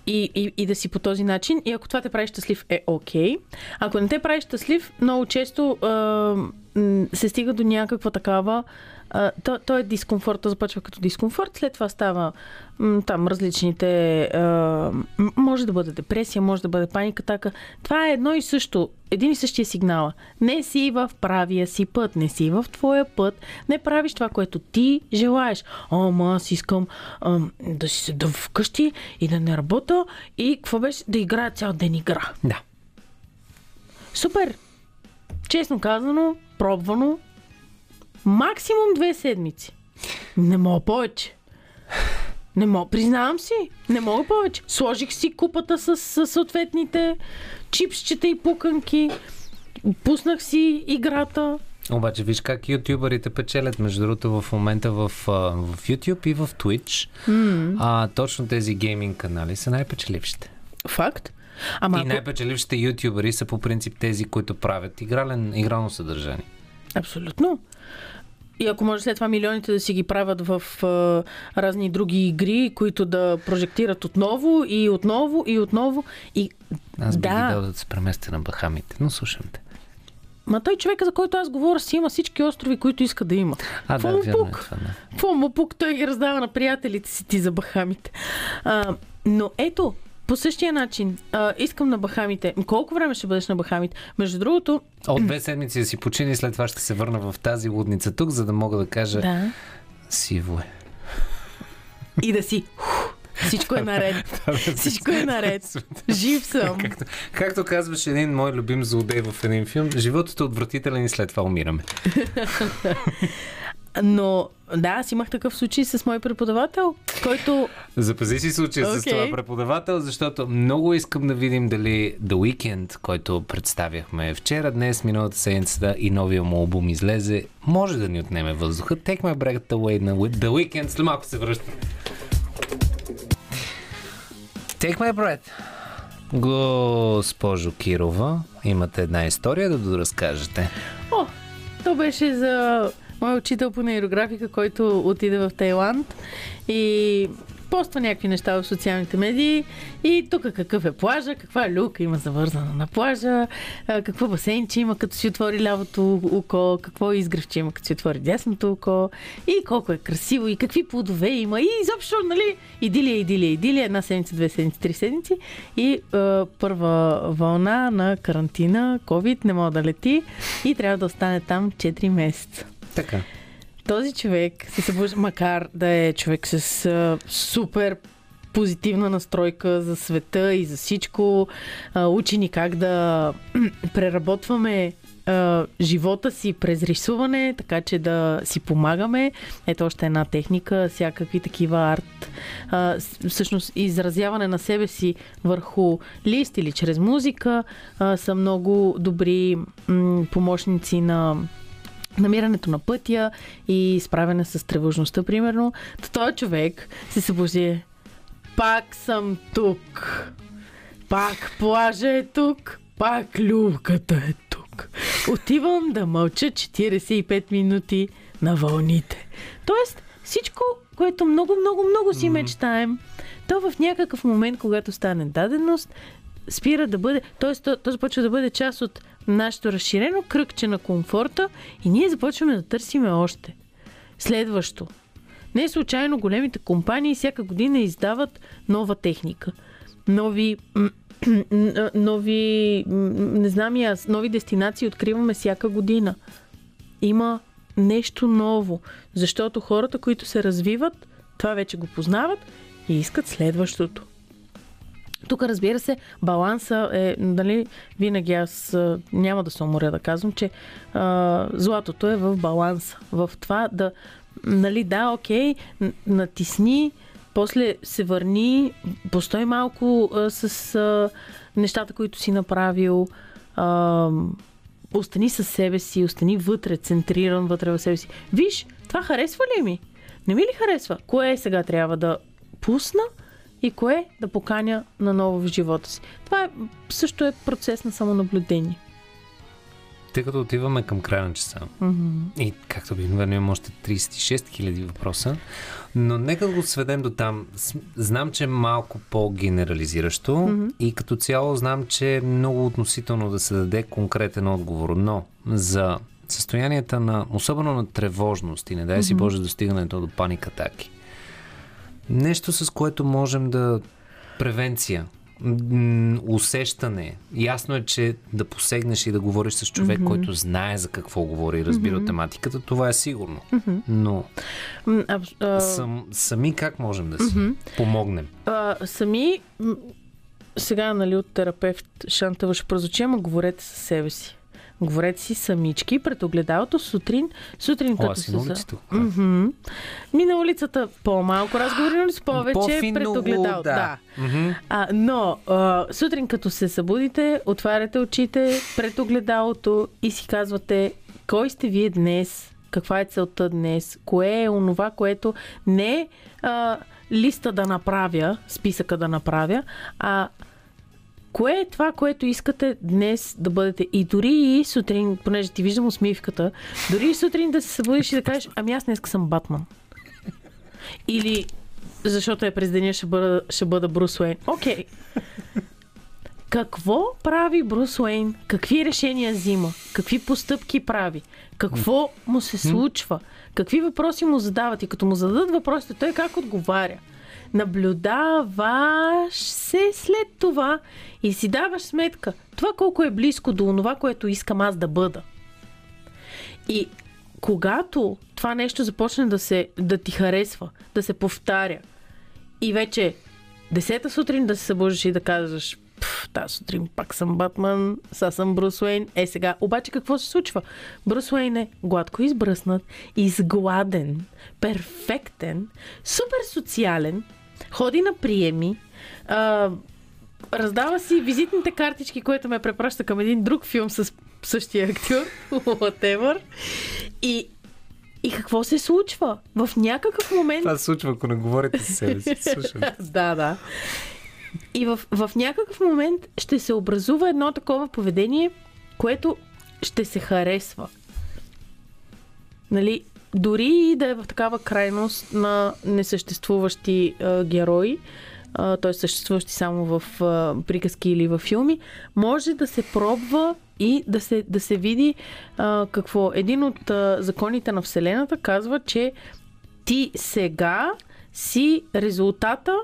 и, и, и да си по този начин. И ако това те прави щастлив, е окей. Ако не те прави щастлив, много често м, се стига до някаква такава. А, то, то е дискомфорт, то започва като дискомфорт, след това става м, там различните. А, може да бъде депресия, може да бъде паника, така. Това е едно и също, един и същия сигнал. Не си в правия си път, не си в твоя път, не правиш това, което ти желаеш. О, ма аз искам а, да си седа вкъщи и да не работя и какво беше? Да играя цял ден игра. Да. Супер! Честно казано, пробвано, Максимум две седмици. Не мога повече. Не мога, признавам си, не мога повече. Сложих си купата с, с съответните чипсчета и пуканки, пуснах си играта. Обаче виж как ютубърите печелят, между другото, в момента в, в YouTube и в Twitch. Mm. А, точно тези гейминг канали са най-печелившите. Факт. Ама и ако... най-печелившите ютубъри са по принцип тези, които правят игрален, игрално съдържание. Абсолютно. И ако може след това милионите да си ги правят в а, разни други игри, които да прожектират отново и отново и отново. И Аз би да, ги дал да се преместя на Бахамите, но слушам те. ма той човека, за който аз говоря, си има всички острови, които иска да има. А, Какво да, му е пук? да. Какво му пук? Той ги раздава на приятелите си ти за Бахамите. А, но ето, по същия начин, а, искам на Бахамите. Колко време ще бъдеш на Бахамите? Между другото, От две седмици да си почини след това ще се върна в тази лудница тук, за да мога да кажа да. сиво е. И да си. Всичко е наред. Всичко е наред. Жив съм. Както, както казваше един мой любим злодей в един филм, животът е отвратителен и след това умираме. Но да, аз имах такъв случай с мой преподавател, който Запази си случая с Окей. това преподавател, защото много искам да видим дали The Weeknd, който представяхме вчера, днес, миналата седмица и новия му албум излезе, може да ни отнеме въздуха. Take my breath away на The Weeknd. След малко се връща. Take my breath. Госпожо Кирова, имате една история да доразкажете. О, то беше за мой учител по нейрографика, който отиде в Тайланд и поства някакви неща в социалните медии и тук какъв е плажа, каква люка има завързана на плажа, какво басейнче има като си отвори лявото око, какво изгревче има като си отвори дясното око и колко е красиво и какви плодове има и изобщо, нали, идилия, идилия, идилия, една седмица, две седмици, три седмици и а, първа вълна на карантина, COVID, не мога да лети и трябва да остане там 4 месеца. Така. Този човек се събужда, макар да е човек с а, супер позитивна настройка за света и за всичко, а, учи ни как да преработваме а, живота си през рисуване, така че да си помагаме. Ето още една техника, всякакви такива арт. А, всъщност изразяване на себе си върху лист или чрез музика а, са много добри м- помощници на намирането на пътя и справяне с тревожността, примерно. Та този човек се събуди. Пак съм тук. Пак плажа е тук. Пак люката е тук. Отивам да мълча 45 минути на вълните. Тоест, всичко, което много, много, много си мечтаем, то в някакъв момент, когато стане даденост, спира да бъде, т.е. то, започва да бъде част от нашето разширено кръгче на комфорта и ние започваме да търсиме още. Следващо. Не случайно големите компании всяка година издават нова техника. Нови, нови, не знам и аз, нови дестинации откриваме всяка година. Има нещо ново, защото хората, които се развиват, това вече го познават и искат следващото. Тук, разбира се, баланса е, нали, винаги аз няма да се уморя да казвам, че а, златото е в баланса. В това да, нали, да, окей, натисни, после се върни, постой малко а, с а, нещата, които си направил, а, остани със себе си, остани вътре, центриран вътре в себе си. Виж, това харесва ли ми? Не ми ли харесва? Кое сега трябва да пусна и кое да поканя наново в живота си? Това е, също е процес на самонаблюдение. Тъй като отиваме към края на часа, Mm-hmm. и както обикновено имам още 36 000 въпроса, но нека го сведем до там. Знам, че е малко по-генерализиращо mm-hmm. и като цяло знам, че е много относително да се даде конкретен отговор, но за състоянията на, особено на тревожност и не дай си Боже достигането до паник атаки. Нещо с което можем да превенция, усещане. Ясно е, че да посегнеш и да говориш с човек, mm-hmm. който знае за какво говори и разбира mm-hmm. тематиката, това е сигурно. Mm-hmm. Но А, а, сам, сами как можем да си mm-hmm. помогнем? а, сами, сега, нали, от терапевт Шантава ще прозвучи, ама говорете със себе си. Говорете си самички пред огледалото сутрин, сутрин О, като се... улицата. Мгм. Ми на улицата по-малко разговори, но с повече По-финно, пред огледалото. да. да. А, но а, сутрин като се събудите, отваряте очите пред огледалото и си казвате кой сте вие днес, каква е целта днес, кое е онова, което не е листа да направя, списъка да направя, а кое е това, което искате днес да бъдете. И дори и сутрин, понеже ти виждам усмивката, дори и сутрин да се събудиш и да кажеш, ами аз днес съм Батман. Или защото е през деня ще бъда, ще бъда Брус Уейн. Окей. Какво прави Брус Уейн? Какви решения взима? Какви постъпки прави? Какво му се случва? Какви въпроси му задават? И като му зададат въпросите, той как отговаря? Наблюдаваш се след това и си даваш сметка това колко е близко до това, което искам аз да бъда. И когато това нещо започне да, се, да ти харесва, да се повтаря и вече десета сутрин да се събуждаш и да казваш "Пф, тази сутрин пак съм Батман, сега съм Брус Уейн. Е сега, обаче какво се случва? Брус Уейн е гладко избръснат, изгладен, перфектен, супер социален, ходи на приеми, а, раздава си визитните картички, което ме препраща към един друг филм с същия актьор, whatever. И, и какво се случва? В някакъв момент Това се случва, ако не говорите с себе си. Да, да. И в, в някакъв момент ще се образува едно такова поведение, което ще се харесва. Нали, дори и да е в такава крайност на несъществуващи а, герои, т.е. съществуващи само в а, приказки или в филми, може да се пробва и да се, да се види а, какво. Един от а, законите на Вселената казва, че ти сега си резултата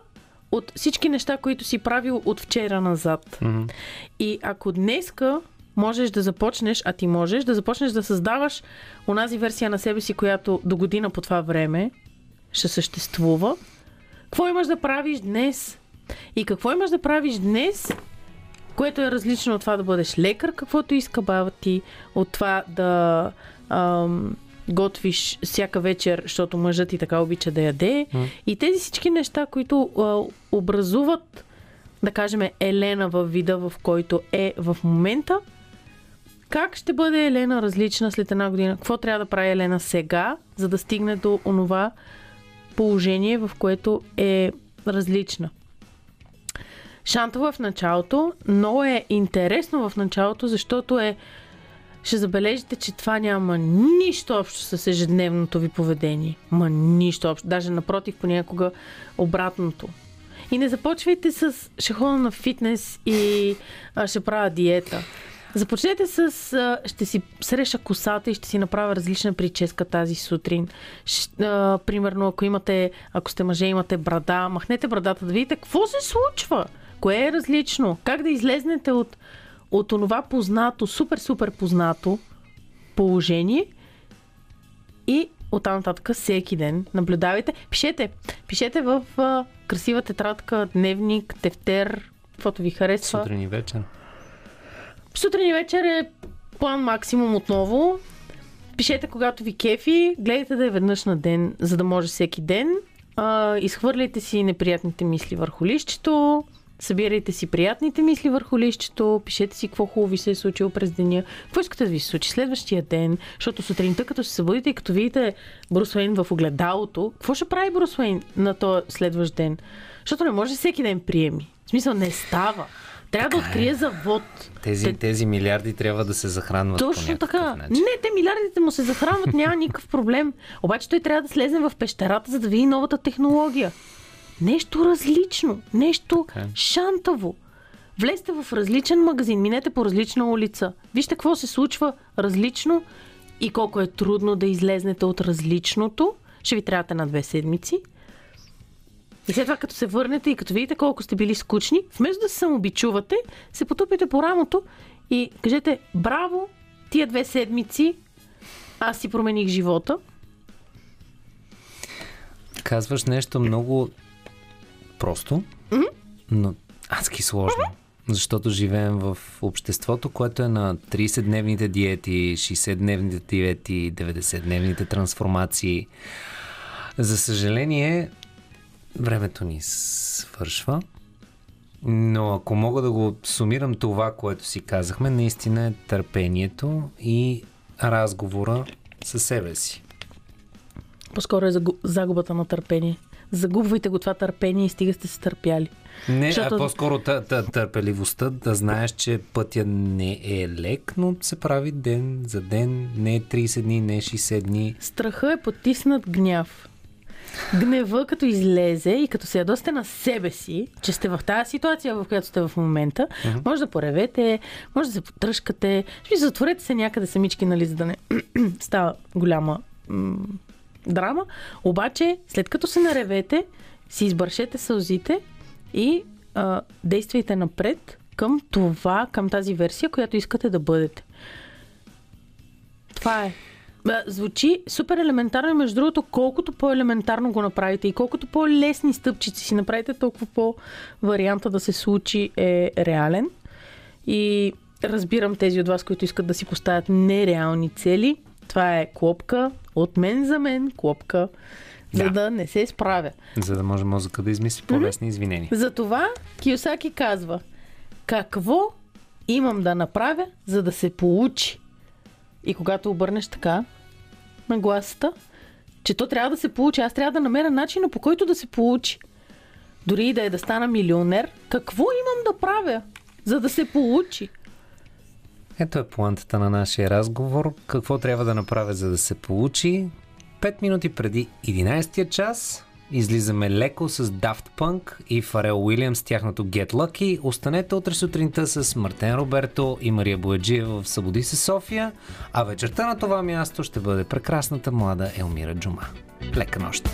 от всички неща, които си правил от вчера назад. Мгм. И ако днеска можеш да започнеш, а ти можеш да започнеш да създаваш онази версия на себе си, която до година по това време ще съществува, какво имаш да правиш днес? И какво имаш да правиш днес, което е различно от това да бъдеш лекар, каквото иска баба ти, от това да ам, готвиш всяка вечер, защото мъжът ти така обича да яде. И тези всички неща, които а, образуват, да кажем, Елена във вида, в който е в момента, как ще бъде Елена различна след една година? Какво трябва да прави Елена сега, за да стигне до онова положение, в което е различна? Шантова в началото, но е интересно в началото, защото е ще забележите, че това няма нищо общо с ежедневното ви поведение. Ма нищо общо. Даже напротив, понякога обратното. И не започвайте с ще ходя на фитнес и а, ще правя диета. Започнете с ще си среша косата и ще си направя различна прическа тази сутрин. Примерно, ако имате, ако сте мъже, имате брада, махнете брадата да видите какво се случва. Кое е различно? Как да излезнете от, от онова познато, супер-супер познато положение и оттам нататък всеки ден наблюдавайте. Пишете. Пишете в а, красива тетрадка, дневник, тефтер, каквото ви харесва. Сутрин и вечер. Сутрин и вечер е план максимум отново. Пишете когато ви кефи, гледайте да е веднъж на ден, за да може всеки ден. А, изхвърляйте си неприятните мисли върху лището, събирайте си приятните мисли върху лището, пишете си какво хубаво ви се е случило през деня, какво искате да ви се случи следващия ден, защото сутринта като се събудите и като видите Брус Уейн в огледалото, какво ще прави Брус Уейн на този следващ ден? Защото не може всеки ден приеми. В смисъл не става. Трябва да открие завод. Тези, Те- тези милиарди трябва да се захранват Точно така. начин. Не, те милиардите му се захранват, няма никакъв проблем. Обаче той трябва да слезе в пещерата, за да види новата технология. Нещо различно, нещо Така е. шантаво. Влезте в различен магазин, минете по различна улица. Вижте какво се случва различно и колко е трудно да излезнете от различното. Ще ви трябват на две седмици. И след това, като се върнете и като видите колко сте били скучни, вместо да се самобичувате, се потупите по рамото и кажете браво, тия две седмици аз си промених живота. Казваш нещо много просто, но адски сложно. защото живеем в обществото, което е на 30-дневните диети, 60-дневните диети, 90-дневните трансформации. За съжаление, времето ни свършва. Но ако мога да го сумирам това, което си казахме, наистина е търпението и разговора със себе си. По-скоро е загу- загубата на търпение. Загубвайте го това търпение и стига сте се търпяли. Не, Защото- а по-скоро тъ, тъ, търпеливостта, да знаеш, че пътя не е лек, но се прави ден за ден, не 30 дни, не 60 дни. Страха е потиснат гняв. Гнева, като излезе и като се ядосте на себе си, че сте в тази ситуация, в която сте в момента, mm-hmm. може да поревете, може да се потръжкате, ще затворете се някъде самички, нали, за да не става голяма м- драма. Обаче, след като се наревете, си избършете сълзите и а, действайте напред към това, към тази версия, която искате да бъдете. Това е. Звучи супер елементарно и между другото, колкото по-елементарно го направите и колкото по-лесни стъпчици си направите, толкова по-варианта да се случи е реален. И разбирам тези от вас, които искат да си поставят нереални цели. Това е клопка от мен за мен, клопка, за Да. да не се справя. За да може мозъка да измисли по-лесни извинения. Затова Киосаки казва, какво имам да направя, за да се получи? И когато обърнеш така на гласата, че то трябва да се получи, аз трябва да намеря начина по който да се получи. Дори и да е да стана милионер, какво имам да правя, за да се получи? Ето е плантата на нашия разговор. Какво трябва да направя, за да се получи? 5 минути преди 11 час излизаме леко с Daft Punk и Фарел Уилямс тяхното Get Lucky. Останете утре сутринта с Мартен Роберто и Мария Бояджиева в Събуди се София, а вечерта на това място ще бъде прекрасната млада Елмира Джума. Лека нощ!